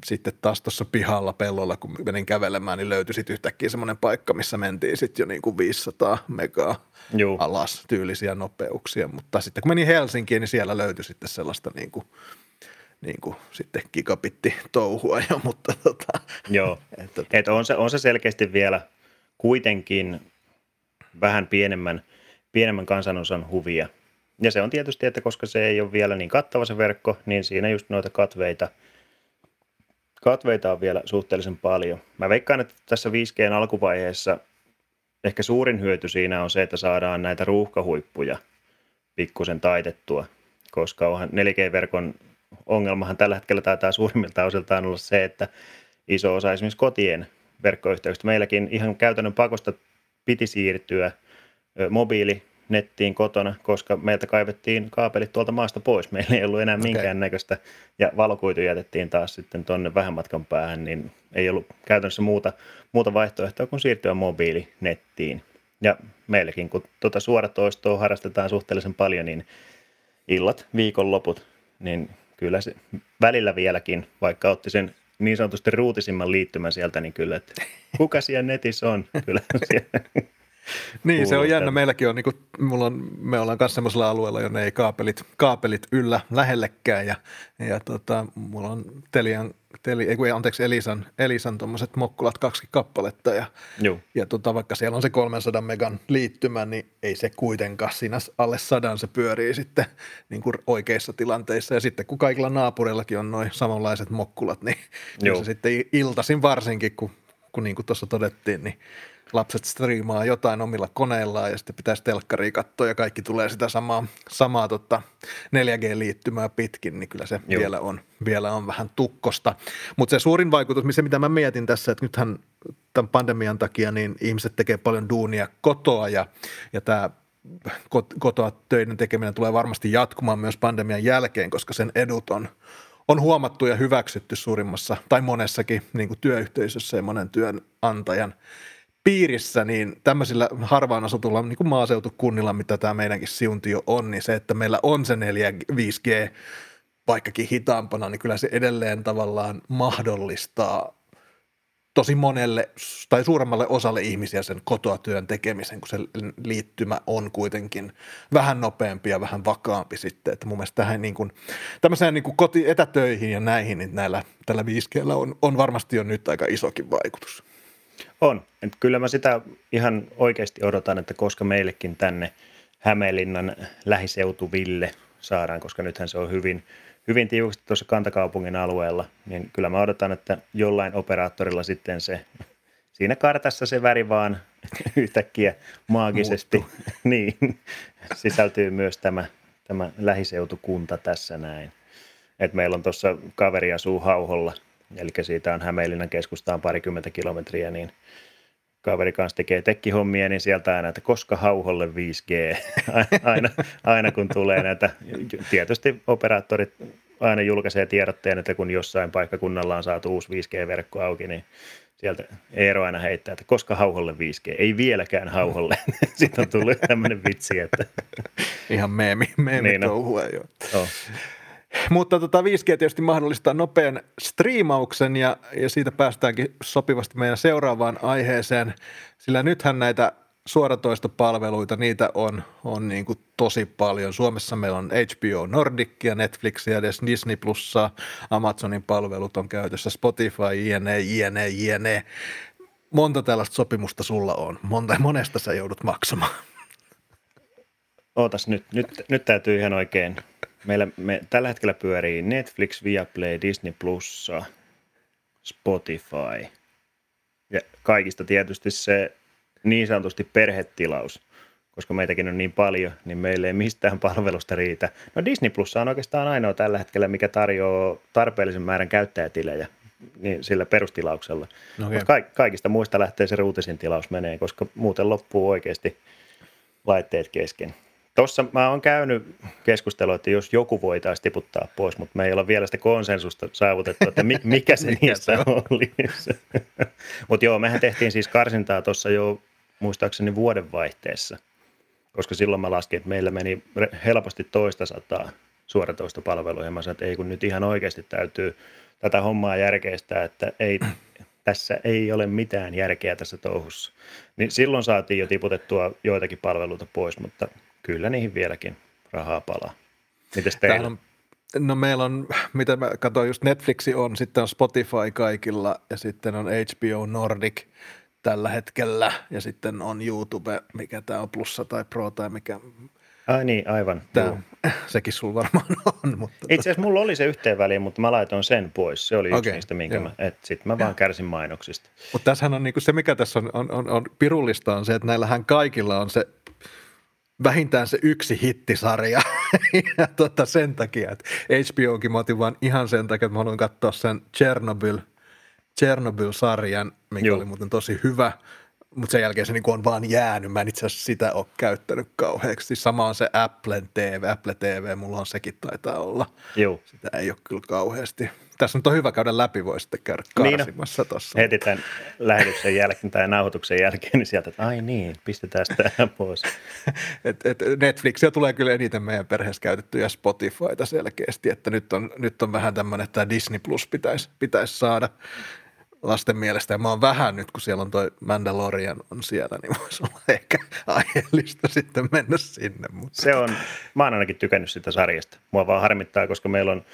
sitten taas tuossa pihalla pellolla, kun menin kävelemään, niin löytyi sitten yhtäkkiä semmoinen paikka, missä mentiin sitten jo niin kuin 500 megaa Joo. alas tyylisiä nopeuksia. Mutta sitten kun menin Helsinkiin, niin siellä löytyi sitten sellaista niin kuin, niin kuin sitten gigabitti touhua jo, [LAUGHS] mutta tota, Joo, että, Et on, se, on se selkeästi vielä kuitenkin vähän pienemmän, pienemmän kansanosan huvia. Ja se on tietysti, että koska se ei ole vielä niin kattava se verkko, niin siinä just noita katveita, katveita on vielä suhteellisen paljon. Mä veikkaan, että tässä 5Gn alkuvaiheessa ehkä suurin hyöty siinä on se, että saadaan näitä ruuhkahuippuja pikkusen taitettua, koska onhan 4G-verkon ongelmahan tällä hetkellä taitaa suurimmilta osiltaan olla se, että iso osa esimerkiksi kotien verkkoyhteyksistä. Meilläkin ihan käytännön pakosta piti siirtyä mobiili nettiin kotona, koska meiltä kaivettiin kaapelit tuolta maasta pois. Meillä ei ollut enää okay. minkäännäköistä ja valokuitu jätettiin taas sitten tuonne vähän matkan päähän, niin ei ollut käytännössä muuta, muuta vaihtoehtoa kuin siirtyä mobiilinettiin. Ja meilläkin, kun tuota suoratoistoa harrastetaan suhteellisen paljon, niin illat, viikonloput, niin kyllä se välillä vieläkin, vaikka otti sen niin sanotusti ruutisimman liittymän sieltä, niin kyllä, että kuka siellä netissä on? Kyllä siellä niin, se on jännä. Meilläkin on, niin kuin, mulla on, me ollaan kanssa sellaisella alueella, jonne ei kaapelit, kaapelit yllä lähellekään ja, ja tota, mulla on Telian, teli, ei, anteeksi, Elisan, Elisan tuommoiset mokkulat kaksi kappaletta ja, Joo. ja tota, vaikka siellä on se 300 megan liittymä, niin ei se kuitenkaan siinä alle sadan se pyörii sitten niin kuin oikeissa tilanteissa ja sitten kun kaikilla naapureillakin on noin samanlaiset mokkulat, niin, niin se sitten iltasin varsinkin, kun, kun niin kuin tuossa todettiin, niin lapset striimaa jotain omilla koneillaan ja sitten pitäisi telkkari katsoa ja kaikki tulee sitä samaa, samaa tota 4G-liittymää pitkin, niin kyllä se vielä on, vielä on vähän tukkosta. Mutta se suurin vaikutus, se mitä mä mietin tässä, että nythän tämän pandemian takia niin ihmiset tekee paljon duunia kotoa ja, ja tämä kotoa töiden tekeminen tulee varmasti jatkumaan myös pandemian jälkeen, koska sen edut on, on huomattu ja hyväksytty suurimmassa tai monessakin niin kuin työyhteisössä ja monen työnantajan piirissä, niin tämmöisillä harvaan asutulla niin kuin maaseutukunnilla, mitä tämä meidänkin siuntio on, niin se, että meillä on se 4 5G, vaikkakin hitaampana, niin kyllä se edelleen tavallaan mahdollistaa tosi monelle tai suuremmalle osalle ihmisiä sen kotoa työn tekemisen, kun se liittymä on kuitenkin vähän nopeampi ja vähän vakaampi sitten. Että mun mielestä tähän niin kuin, niin kuin koti, etätöihin ja näihin, niin näillä, tällä 5 on, on varmasti jo nyt aika isokin vaikutus. On. Et kyllä mä sitä ihan oikeasti odotan, että koska meillekin tänne Hämeenlinnan lähiseutuville saadaan, koska nythän se on hyvin, hyvin tiukasti tuossa kantakaupungin alueella, niin kyllä mä odotan, että jollain operaattorilla sitten se, siinä kartassa se väri vaan [LAUGHS] yhtäkkiä maagisesti [LAUGHS] niin, sisältyy myös tämä, tämä lähiseutukunta tässä näin. Et meillä on tuossa kaveri asuu Hauholla, eli siitä on Hämeenlinnan keskustaan parikymmentä kilometriä, niin kaveri kanssa tekee tekkihommia, niin sieltä aina, että koska hauholle 5G, [LAUGHS] aina, aina kun tulee näitä, tietysti operaattorit aina julkaisee tiedotteen, että kun jossain paikkakunnalla on saatu uusi 5G-verkko auki, niin sieltä Eero aina heittää, että koska hauholle 5G, ei vieläkään hauholle. [LAUGHS] Sitten on tullut tämmöinen vitsi, että... Ihan meemi, meemi niin touhua, jo. Oh. Mutta tota 5G tietysti mahdollistaa nopean striimauksen ja, ja siitä päästäänkin sopivasti meidän seuraavaan aiheeseen, sillä nythän näitä suoratoistopalveluita, niitä on, on niin kuin tosi paljon. Suomessa meillä on HBO Nordic ja Netflix ja edes Disney Plussa, Amazonin palvelut on käytössä, Spotify, jne, jne, jne. Monta tällaista sopimusta sulla on? Monta, monesta sä joudut maksamaan? Ootas nyt, nyt, nyt täytyy ihan oikein. Meillä me, tällä hetkellä pyörii Netflix, Viaplay, Disney Plussa, Spotify. Ja kaikista tietysti se niin sanotusti perhetilaus, koska meitäkin on niin paljon, niin meille ei mistään [LAUGHS] palvelusta riitä. No Disney Plus on oikeastaan ainoa tällä hetkellä, mikä tarjoaa tarpeellisen määrän käyttäjätilejä niin sillä perustilauksella. Okay. Mutta ka- kaikista muista lähtee se ruutisin tilaus menee, koska muuten loppuu oikeasti laitteet kesken. Tuossa mä oon käynyt keskustelua, että jos joku voitaisiin tiputtaa pois, mutta me ei ole vielä sitä konsensusta saavutettu, että mi- mikä se [LAUGHS] niistä oli. [LAUGHS] mutta joo, mehän tehtiin siis karsintaa tuossa jo muistaakseni vuodenvaihteessa, koska silloin mä laskin, että meillä meni helposti toista sataa suoratoistopalveluja. Mä sanoin, että ei kun nyt ihan oikeasti täytyy tätä hommaa järkeistää, että ei, tässä ei ole mitään järkeä tässä touhussa. Niin silloin saatiin jo tiputettua joitakin palveluita pois, mutta kyllä niihin vieläkin rahaa palaa. Mites teillä? On, no meillä on, mitä mä katsoin, just Netflixi on, sitten on Spotify kaikilla ja sitten on HBO Nordic – tällä hetkellä ja sitten on YouTube, mikä tämä on plussa tai pro tai mikä. Ai niin, aivan. Tämä, [LAUGHS] sekin sulla varmaan on. Mutta Itse asiassa mulla oli se yhteen väliin, mutta mä laitoin sen pois. Se oli yksi okay, niistä, minkä joo. mä, että sitten mä vaan kärsin mainoksista. Mutta tässähän on niinku se, mikä tässä on, on, on, on pirullista, on se, että näillähän kaikilla on se vähintään se yksi hittisarja. [LAUGHS] ja tota sen takia, että HBOkin mä otin vaan ihan sen takia, että mä haluan katsoa sen Chernobyl – Chernobyl-sarjan, mikä Joo. oli muuten tosi hyvä, mutta sen jälkeen se niin on vaan jäänyt. Mä en itse asiassa sitä ole käyttänyt kauheaksi. Sama on se Apple TV, Apple TV, mulla on sekin taitaa olla. Joo. Sitä ei ole kyllä kauheasti. Tässä on hyvä käydä läpi, voi sitten käydä niin karsimassa niin tuossa. Heti tämän lähetyksen [LAUGHS] jälkeen tai nauhoituksen jälkeen, niin sieltä, että ai niin, pistetään sitä [LAUGHS] pois. et, et Netflixiä tulee kyllä eniten meidän perheessä käytetty ja Spotifyta selkeästi, että nyt on, nyt on vähän tämmöinen, että Disney Plus pitäisi, pitäisi saada lasten mielestä. Ja mä oon vähän nyt, kun siellä on toi Mandalorian on siellä, niin voisi olla [LAUGHS] ehkä aiheellista sitten mennä sinne. Mutta. Se on, mä oon ainakin tykännyt sitä sarjasta. Mua vaan harmittaa, koska meillä on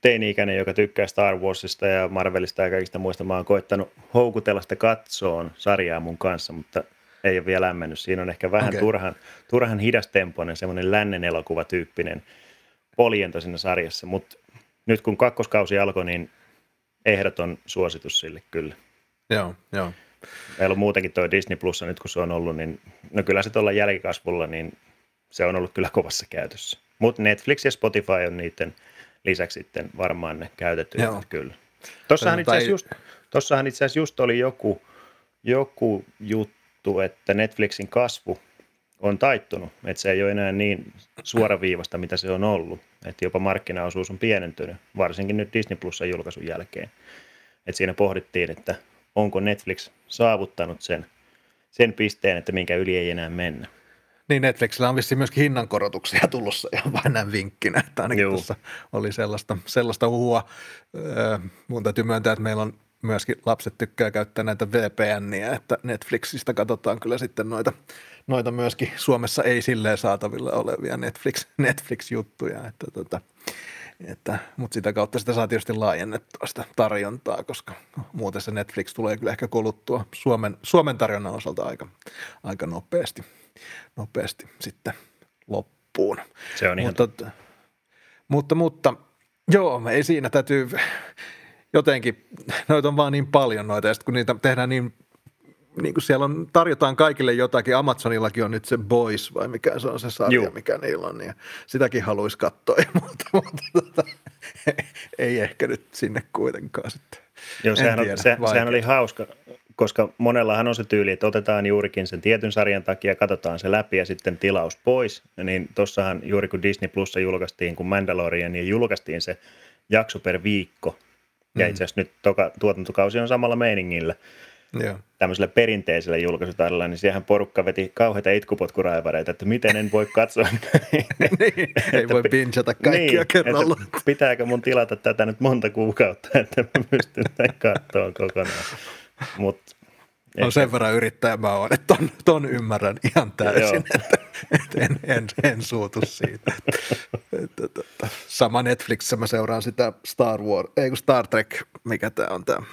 teini-ikäinen, joka tykkää Star Warsista ja Marvelista ja kaikista muista. Mä oon koittanut houkutella sitä katsoon sarjaa mun kanssa, mutta ei ole vielä lämmennyt. Siinä on ehkä vähän okay. turhan, turhan hidastempoinen, semmoinen lännen elokuvatyyppinen poljento siinä sarjassa, mutta nyt kun kakkoskausi alkoi, niin ehdoton suositus sille kyllä. Joo, joo. Meillä on muutenkin tuo Disney Plus nyt kun se on ollut, niin no kyllä se tuolla jälkikasvulla, niin se on ollut kyllä kovassa käytössä. Mutta Netflix ja Spotify on niiden lisäksi sitten varmaan ne käytetty kyllä. Tossahan itse asiassa just, tossahan itse asiassa just oli joku, joku juttu, että Netflixin kasvu on taittunut, että se ei ole enää niin suoraviivasta, mitä se on ollut. Että jopa markkinaosuus on pienentynyt, varsinkin nyt Disney Plusan julkaisun jälkeen. Että siinä pohdittiin, että onko Netflix saavuttanut sen, sen pisteen, että minkä yli ei enää mennä. Niin Netflixillä on vissiin myöskin hinnankorotuksia tulossa ja vain näin vinkkinä, että ainakin Juu. tuossa oli sellaista, sellaista uhua. mun täytyy myöntää, että meillä on myöskin lapset tykkää käyttää näitä VPNiä, että Netflixistä katsotaan kyllä sitten noita noita myöskin Suomessa ei silleen saatavilla olevia Netflix, Netflix-juttuja, että tota, että, mutta sitä kautta sitä saa tietysti laajennettua sitä tarjontaa, koska muuten se Netflix tulee kyllä ehkä kuluttua Suomen, Suomen tarjonnan osalta aika, aika nopeasti, nopeasti sitten loppuun. Se on ihan mutta, mutta, mutta joo, ei siinä täytyy jotenkin, noita on vaan niin paljon noita, ja sitten kun niitä tehdään niin niin kuin siellä on, tarjotaan kaikille jotakin. Amazonillakin on nyt se Boys vai mikä se on se sarja, Juu. mikä niillä on. Ja sitäkin haluaisi katsoa, [LAUGHS] mutta, mutta tota, ei ehkä nyt sinne kuitenkaan sitten. Joo, sehän, tiedä, on, se, sehän oli hauska, koska monellahan on se tyyli, että otetaan juurikin sen tietyn sarjan takia, katsotaan se läpi ja sitten tilaus pois. Niin tossahan juuri kun Disney Plussa julkaistiin, kun Mandalorian, niin julkaistiin se jakso per viikko. Ja Mm. itse asiassa nyt toka, tuotantokausi on samalla meiningillä Joo. tämmöisellä perinteisellä julkaisutarilla, niin siihen porukka veti kauheita itkupotkuraivareita, että miten en voi katsoa. [LAUGHS] [LAUGHS] niin, ei voi bingeata kaikkia niin, kerralla. Pitääkö mun tilata tätä nyt monta kuukautta, että mä pystyn tämän katsoa kokonaan. Mut, on sen verran yrittäjä mä oon, että ton, ton ymmärrän ihan täysin, että, että en, en, en, suutu siitä. Että, että, sama Netflixissä mä seuraan sitä Star Wars, ei kun Star Trek, mikä tämä on tämä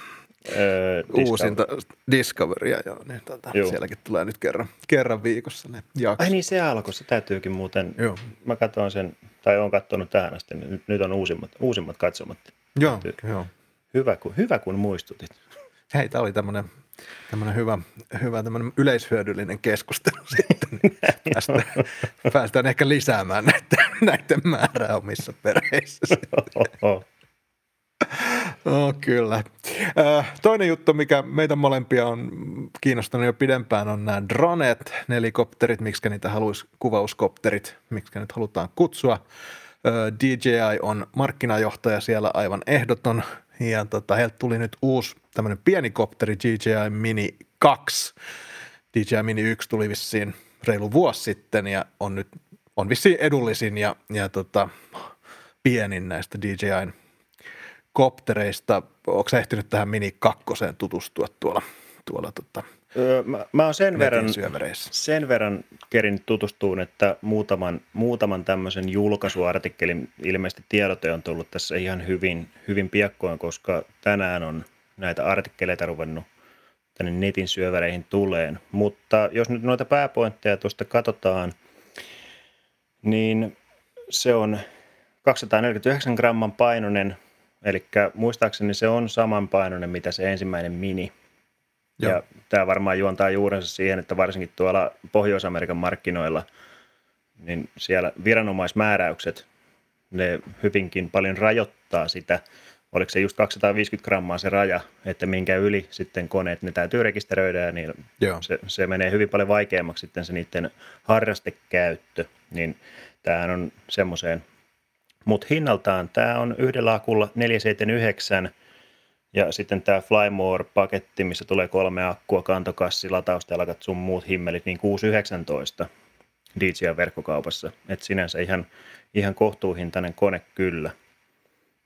öö, Discovery. uusinta Discoverya, joo, niin tota, Joo. sielläkin tulee nyt kerran, kerran viikossa ne jaksot. Ai niin, se alkoi. Se täytyykin muuten. Joo. Mä katsoin sen, tai olen katsonut tähän asti, nyt, nyt on uusimmat, uusimmat katsomat. Joo, täytyy- joo. Hyvä kun, hyvä kun muistutit. Hei, tämä oli tämmöinen tämmöinen hyvä, hyvä tämmöinen yleishyödyllinen keskustelu [LAUGHS] sitten. Niin Päästään, päästään ehkä lisäämään näiden, näiden määrää omissa perheissä. No, [LAUGHS] kyllä. Äh, Toinen juttu, mikä meitä molempia on kiinnostanut jo pidempään, on nämä dronet, nelikopterit, miksi niitä haluaisi kuvauskopterit, miksi nyt halutaan kutsua. Äh, DJI on markkinajohtaja siellä aivan ehdoton, ja tota, heiltä tuli nyt uusi tämmöinen pieni kopteri, DJI Mini 2. DJI Mini 1 tuli vissiin reilu vuosi sitten, ja on nyt on vissiin edullisin ja, ja tota, pienin näistä DJIn koptereista. Onko sä ehtinyt tähän Mini 2 tutustua tuolla, tuolla tota, Öö, mä, mä oon sen verran, sen verran kerin tutustuun, että muutaman, muutaman tämmöisen julkaisuartikkelin ilmeisesti tiedote on tullut tässä ihan hyvin, hyvin piakkoin, koska tänään on näitä artikkeleita ruvennut tänne netin syöväreihin tuleen. Mutta jos nyt noita pääpointteja tuosta katsotaan, niin se on 249 gramman painoinen, eli muistaakseni se on saman painoinen, mitä se ensimmäinen mini. Joo. Ja tämä varmaan juontaa juurensa siihen, että varsinkin tuolla Pohjois-Amerikan markkinoilla, niin siellä viranomaismääräykset, ne hyvinkin paljon rajoittaa sitä, oliko se just 250 grammaa se raja, että minkä yli sitten koneet, ne täytyy rekisteröidä ja niin Joo. se, se menee hyvin paljon vaikeammaksi sitten se niiden harrastekäyttö, niin tämähän on semmoiseen. Mutta hinnaltaan tämä on yhdellä akulla 479 ja sitten tämä Flymore-paketti, missä tulee kolme akkua, kantokassi, lataustelkat, sun muut himmelit, niin 619 DJI-verkkokaupassa. Et sinänsä ihan, ihan kohtuuhintainen kone kyllä.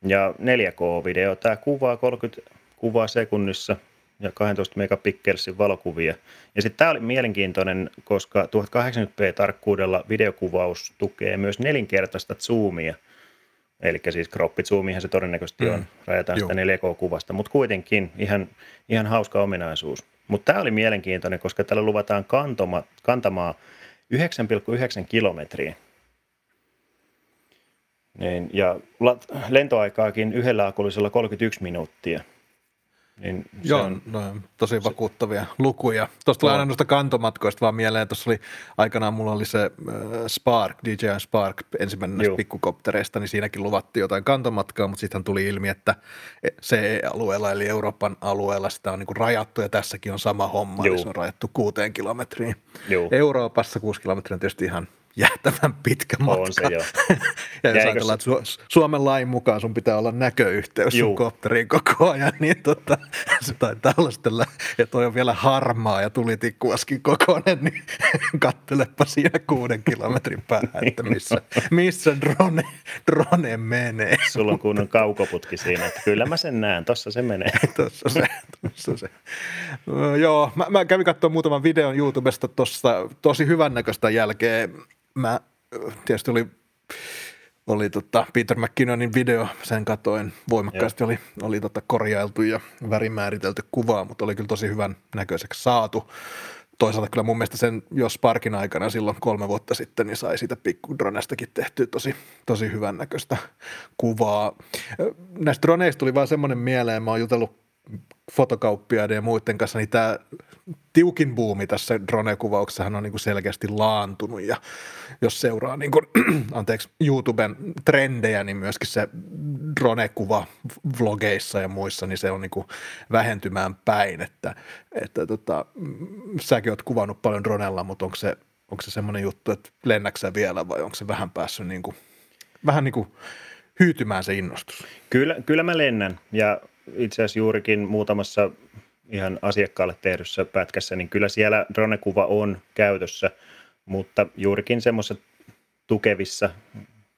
Ja 4K-video, tämä kuvaa 30 kuvaa sekunnissa ja 12 megapikselsin valokuvia. Ja sitten tämä oli mielenkiintoinen, koska 1080p-tarkkuudella videokuvaus tukee myös nelinkertaista zoomia. Eli siis kroppizoomihan se todennäköisesti on, Mm. rajataan Juu. sitä 4K-kuvasta, mutta kuitenkin ihan, ihan hauska ominaisuus. Mutta tämä oli mielenkiintoinen, koska tällä luvataan kantoma, kantamaa 9,9 kilometriä. Niin, ja lentoaikaakin yhdellä akullisella 31 minuuttia. Niin se Joo, on, no, tosi vakuuttavia lukuja. Tuosta tulee aina noista kantomatkoista vaan mieleen. Tuossa oli aikanaan mulla oli se äh, Spark, DJI Spark, ensimmäinen näistä pikkukoptereista, niin siinäkin luvattiin jotain kantomatkaa, mutta sitten tuli ilmi, että CE-alueella eli Euroopan alueella sitä on niin rajattu ja tässäkin on sama homma, Juu. eli se on rajattu kuuteen kilometriin. Juu. Euroopassa kuusi kilometriä on tietysti ihan jäätävän pitkä matka. on se jo. [LAUGHS] Ja jos Ja ajatellaan, että Su- Suomen lain mukaan sun pitää olla näköyhteys sun Juu. kopteriin koko ajan, niin tota, [LAUGHS] se taitaa olla sitten, ja toi on vielä harmaa ja tulitikkuaskin kokoinen, niin [LAUGHS] kattelepa siinä kuuden kilometrin päähän, että missä, missä drone, drone menee. Sulla on kunnon kaukoputki siinä, että kyllä mä sen näen, tossa se menee. Tuossa se, tuossa se. Ö, Joo, mä, mä kävin katsomaan muutaman videon YouTubesta tuosta tosi hyvännäköistä jälkeen. Mä tietysti oli, oli tota Peter McKinnonin video, sen katoin voimakkaasti, oli, oli tota korjailtu ja värimääritelty kuva, mutta oli kyllä tosi hyvän näköiseksi saatu. Toisaalta kyllä mun mielestä sen jo Sparkin aikana silloin kolme vuotta sitten, niin sai siitä pikkudronestakin tehtyä tosi, tosi hyvän näköistä kuvaa. Näistä droneista tuli vaan semmoinen mieleen, mä oon jutellut fotokauppiaiden ja muiden kanssa, niin tämä tiukin buumi tässä drone-kuvauksessahan on niin kuin selkeästi laantunut ja jos seuraa niin kuin, [CLEARS THROAT] anteeksi, YouTuben trendejä, niin myöskin se drone-kuva vlogeissa ja muissa, niin se on niin kuin vähentymään päin, että, että tota, säkin oot kuvannut paljon dronella, mutta onko se, onko se semmoinen juttu, että lennäksä vielä vai onko se vähän päässyt niin kuin, vähän niin kuin hyytymään se innostus? Kyllä, kyllä mä lennän ja itse asiassa juurikin muutamassa ihan asiakkaalle tehdyssä pätkässä, niin kyllä siellä dronekuva on käytössä, mutta juurikin semmoisessa tukevissa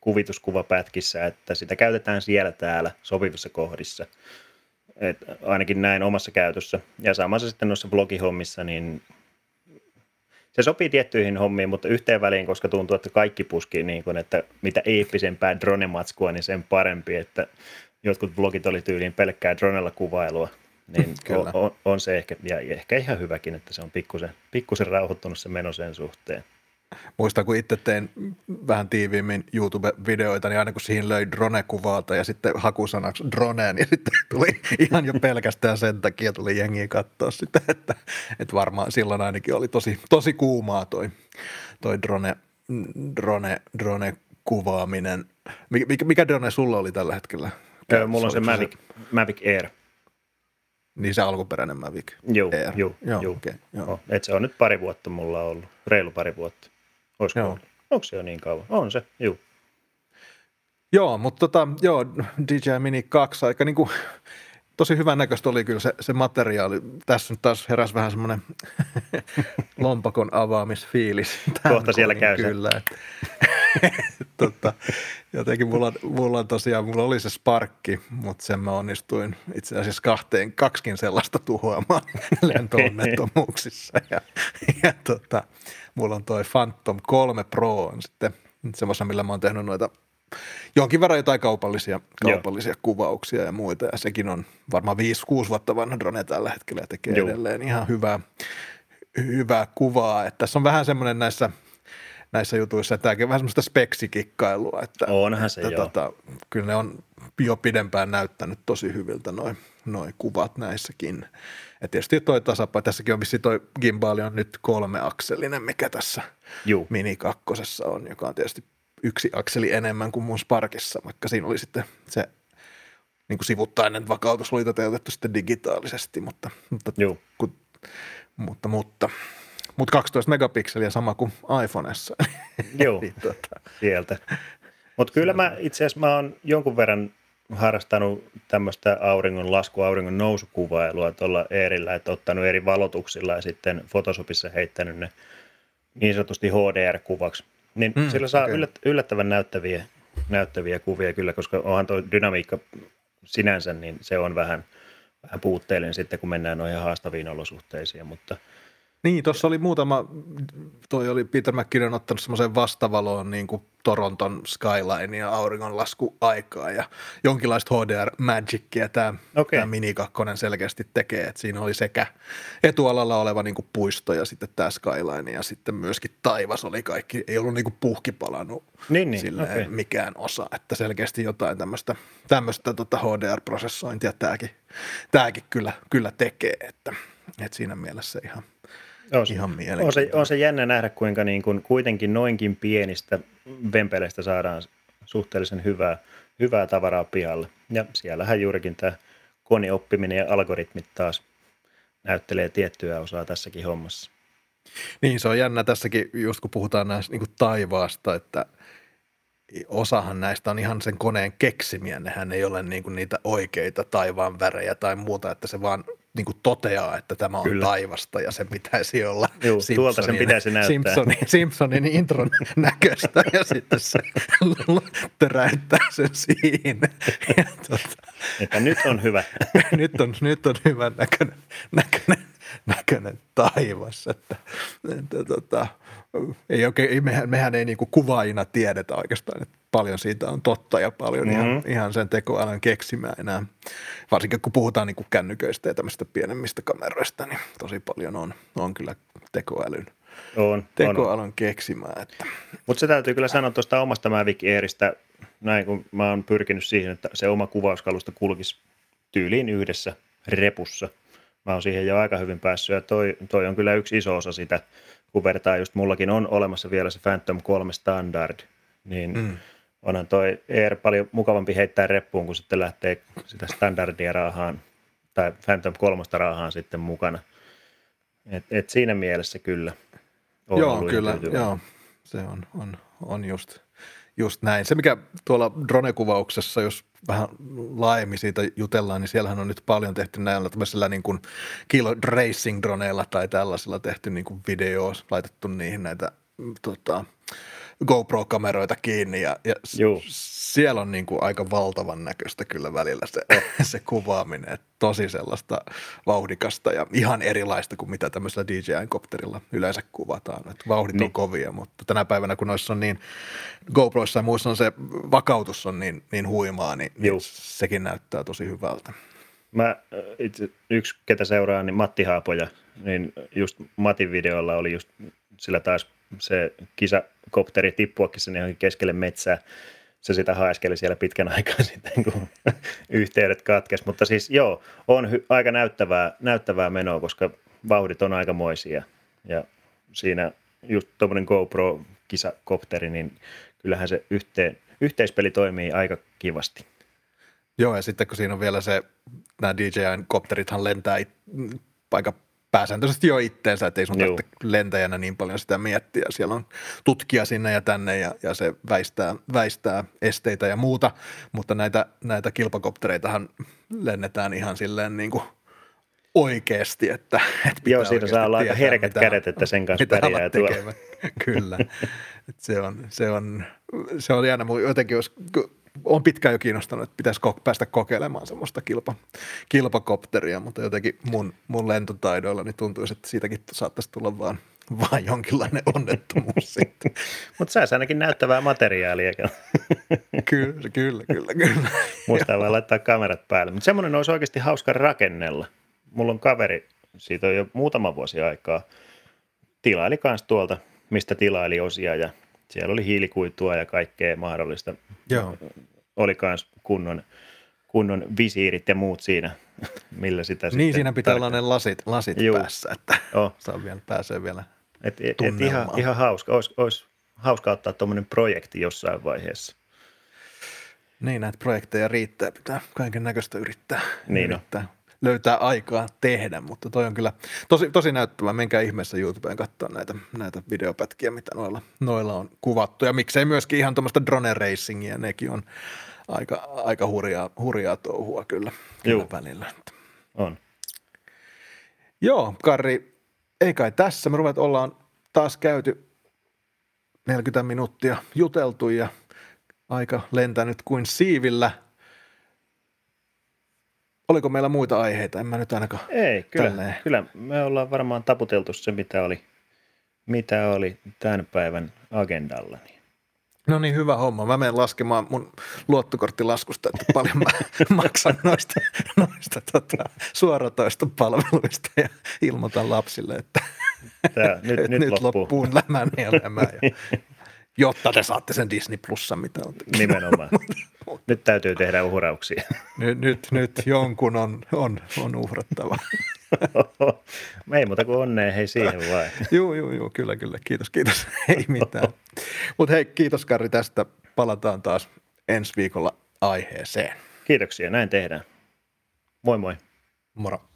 kuvituskuvapätkissä, että sitä käytetään siellä täällä sopivissa kohdissa. Et ainakin näin omassa käytössä. Ja samassa sitten noissa blogihommissa, niin se sopii tiettyihin hommiin, mutta yhteen väliin, koska tuntuu, että kaikki puskii niin kuin, että mitä eeppisempää dronematskua, niin sen parempi, että jotkut vlogit oli tyyliin pelkkää dronella kuvailua, niin [LAUGHS] on, on, on, se ehkä, ja ehkä ihan hyväkin, että se on pikkusen, pikkusen rauhoittunut se meno sen suhteen. Muistan, kun itse tein vähän tiiviimmin YouTube-videoita, niin aina kun siihen löi drone-kuvaalta ja sitten hakusanaksi drone, niin [LAUGHS] sitten tuli ihan jo pelkästään sen takia tuli jengiä katsoa sitä, että, että varmaan silloin ainakin oli tosi, tosi kuumaa toi, toi drone, drone, drone kuvaaminen. Mikä, mikä drone sulla oli tällä hetkellä? Öö, mulla on se Mavic, Mavic Air. Niin se alkuperäinen Mavic Joo, Air. joo, joo. joo. Okay, joo. Oh, et se on nyt pari vuotta mulla ollut, reilu pari vuotta. Olisiko joo. Ollut? Onko se jo niin kauan? On se, joo. Joo, mutta tota, joo, DJI Mini 2 aika niin kuin, tosi hyvän näköistä oli kyllä se, se materiaali. Tässä nyt taas heräsi vähän semmoinen [LAUGHS] lompakon avaamisfiilis. Kohta siellä käy Kyllä. Että, [LAUGHS] tota, jotenkin mulla, mulla on tosiaan, mulla oli se sparkki, mutta sen mä onnistuin itse asiassa kahteen, kaksikin sellaista tuhoamaan [LAUGHS] lentoonnettomuuksissa. Ja, ja tota, mulla on toi Phantom 3 Pro on sitten semmoisen, millä mä oon tehnyt noita jonkin verran jotain kaupallisia, kaupallisia Joo. kuvauksia ja muita. Ja sekin on varmaan 5-6 vuotta vanha drone tällä hetkellä ja tekee Joo. edelleen ihan hyvää, hyvää kuvaa. Että tässä on vähän semmoinen näissä, näissä jutuissa, että tämäkin on vähän semmoista speksikikkailua. Että, Onhan se että, tota, Kyllä ne on jo pidempään näyttänyt tosi hyviltä noin noi kuvat näissäkin. Ja tietysti toi tasapaino, tässäkin on vissi toi gimbali on nyt kolme akselinen, mikä tässä Juu. Mini kakkosessa on, joka on tietysti yksi akseli enemmän kuin mun Sparkissa, vaikka siinä oli sitten se niin kuin sivuttainen vakautus oli toteutettu sitten digitaalisesti, mutta, mutta, Joo. Kun, mutta, mutta, mutta 12 megapikseliä sama kuin iPhoneessa. Joo, [LAUGHS] niin, tota. sieltä. Mutta kyllä mä itse asiassa mä oon jonkun verran harrastanut tämmöistä auringon lasku, auringon nousukuvailua tuolla Eerillä, että ottanut eri valotuksilla ja sitten Photoshopissa heittänyt ne niin sanotusti HDR-kuvaksi. Niin mm, sillä saa okay. yllät, yllättävän näyttäviä, näyttäviä kuvia kyllä, koska onhan tuo dynamiikka sinänsä, niin se on vähän, vähän puutteellinen sitten, kun mennään noihin haastaviin olosuhteisiin, mutta – niin, tuossa oli muutama, toi oli Peter McKinnon ottanut semmoisen vastavaloon niin kuin Toronton skyline ja auringonlasku aikaa ja jonkinlaista HDR Magicia tämä, okay. tämä Mini 2 selkeästi tekee, että siinä oli sekä etualalla oleva niin kuin puisto ja sitten tämä skyline ja sitten myöskin taivas oli kaikki, ei ollut niin kuin puhki palannut niin, niin, okay. mikään osa, että selkeästi jotain tämmöistä, tämmöistä tota HDR-prosessointia tämäkin, tämäkin kyllä, kyllä tekee, että, että siinä mielessä ihan – on, ihan on se, on se jännä nähdä, kuinka niin kuin kuitenkin noinkin pienistä vempeleistä saadaan suhteellisen hyvää, hyvää tavaraa pihalle. Ja siellähän juurikin tämä koneoppiminen ja algoritmit taas näyttelee tiettyä osaa tässäkin hommassa. Niin, se on jännä tässäkin, just kun puhutaan näistä niin taivaasta, että osahan näistä on ihan sen koneen keksimiä, nehän ei ole niin kuin niitä oikeita taivaan värejä tai muuta, että se vaan niin kuin toteaa, että tämä on Kyllä. taivasta ja sen pitäisi olla Juu, tuolta sen pitäisi näyttää. Simpsonin, Simpsonin intron [LAUGHS] näköistä ja sitten se [LAUGHS] töräyttää sen siinä. Ja tuota, että nyt on hyvä. [LAUGHS] nyt, on, nyt on hyvän näköinen, näköinen, näköinen taivas. Että, että, tota, ei oikein, mehän, mehän ei niin kuin kuvaajina tiedetä oikeastaan, että paljon siitä on totta ja paljon mm-hmm. ihan, ihan sen tekoälyn keksimää enää. Varsinkin kun puhutaan niin kuin kännyköistä ja tämmöistä pienemmistä kameroista, niin tosi paljon on, on kyllä tekoälyn, on, tekoälyn on. keksimää. Että. Mutta se täytyy kyllä sanoa tuosta omasta Mavic Airistä, näin kun mä oon pyrkinyt siihen, että se oma kuvauskalusta kulkisi tyyliin yhdessä repussa – Mä oon siihen jo aika hyvin päässyt ja toi, toi on kyllä yksi iso osa sitä, kun vertaa just mullakin on olemassa vielä se Phantom 3 Standard, niin mm. onhan toi ER paljon mukavampi heittää reppuun, kun sitten lähtee sitä standardia raahaan tai Phantom 3 raahaan sitten mukana. Et, et siinä mielessä kyllä. Joo, kyllä, joo. Se on, on, on just, just näin. Se, mikä tuolla drone-kuvauksessa, jos vähän laajemmin siitä jutellaan, niin siellähän on nyt paljon tehty näillä tämmöisillä niin kuin kilo racing droneilla tai tällaisilla tehty niin kuin video, laitettu niihin näitä tota, GoPro-kameroita kiinni ja, ja siellä on niin kuin aika valtavan näköistä kyllä välillä se, oh. [LAUGHS] se kuvaaminen, että tosi sellaista vauhdikasta ja ihan erilaista kuin mitä tämmöisellä DJI-kopterilla yleensä kuvataan. Että vauhdit niin. on kovia, mutta tänä päivänä kun noissa on niin, GoProissa ja muissa on se vakautus on niin, niin huimaa, niin, niin sekin näyttää tosi hyvältä. Mä äh, itse, yksi, ketä seuraa, niin Matti Haapoja, niin just Matin videolla oli just, sillä taas se kisakopteri tippuakin sinne johonkin keskelle metsää. Se sitä haeskeli siellä pitkän aikaa [LAUGHS] sitten, kun yhteydet katkesi. Mutta siis joo, on hy- aika näyttävää, näyttävää menoa, koska vauhdit on aikamoisia. Ja siinä just tuommoinen GoPro-kisakopteri, niin kyllähän se yhteen, yhteispeli toimii aika kivasti. Joo, ja sitten kun siinä on vielä se, nämä DJI-kopterithan lentää aika pääsääntöisesti jo itteensä, että ei sun tarvitse lentäjänä niin paljon sitä miettiä. Siellä on tutkija sinne ja tänne ja, ja se väistää, väistää esteitä ja muuta, mutta näitä, näitä kilpakoptereitahan lennetään ihan silleen niin kuin oikeasti, että, että Joo, siinä saa olla aika herkät mitä, kädet, että sen kanssa pärjää tuolla. [LAUGHS] Kyllä, se on, se on, se on jännä, jotenkin jos on pitkään jo kiinnostanut, että pitäisi päästä kokeilemaan semmoista kilpa, kilpakopteria, mutta jotenkin mun, mun lentotaidoilla niin tuntuisi, että siitäkin saattaisi tulla vaan, vaan jonkinlainen onnettomuus [LAUGHS] sitten. mutta saisi ainakin näyttävää materiaalia. kyllä, kyllä, kyllä, kyllä. [LAUGHS] Muistaa vaan laittaa kamerat päälle. Mutta semmoinen olisi oikeasti hauska rakennella. Mulla on kaveri, siitä on jo muutama vuosi aikaa, tilaili kanssa tuolta, mistä tilaili osia ja siellä oli hiilikuitua ja kaikkea mahdollista. Joo. Oli myös kunnon, kunnon visiirit ja muut siinä, millä sitä Niin, siinä pitää olla ne lasit, lasit päässä, että oh. [LAUGHS] saa vielä, pääsee vielä et, et, et ihan, ihan hauska. Olisi, olisi hauska ottaa tuommoinen projekti jossain vaiheessa. Niin, näitä projekteja riittää, pitää kaiken näköistä yrittää. Niin yrittää. No löytää aikaa tehdä, mutta toi on kyllä tosi, tosi näyttävä. Menkää ihmeessä YouTubeen katsoa näitä, näitä videopätkiä, mitä noilla, noilla on kuvattu. Ja miksei myöskin ihan tuommoista drone racingia, nekin on aika, aika hurjaa, hurjaa touhua kyllä, kyllä välillä. On. Joo, Karri, ei kai tässä. Me ruvet ollaan taas käyty 40 minuuttia juteltu ja aika lentänyt kuin siivillä – Oliko meillä muita aiheita? En mä nyt ainakaan. Ei, kyllä, kyllä me ollaan varmaan taputeltu se, mitä oli, mitä oli tämän päivän agendalla. No niin, hyvä homma. Mä menen laskemaan mun luottokorttilaskusta, että paljon mä [LAUGHS] maksan noista, noista tota, suoratoistopalveluista ja ilmoitan lapsille, että Tää, nyt, [LAUGHS] nyt, nyt loppuu. loppuun lämän elämä. Ja [LAUGHS] jotta te saatte sen Disney Plussa, mitä on. Nimenomaan. Nyt täytyy tehdä uhrauksia. nyt, nyt, nyt jonkun on, on, on uhrattava. [LAUGHS] Ei muuta kuin onnea, hei siihen vai. joo, joo, joo, kyllä, kyllä. Kiitos, kiitos. [LAUGHS] Ei mitään. Mutta hei, kiitos Karri tästä. Palataan taas ensi viikolla aiheeseen. Kiitoksia, näin tehdään. Moi moi. Moro.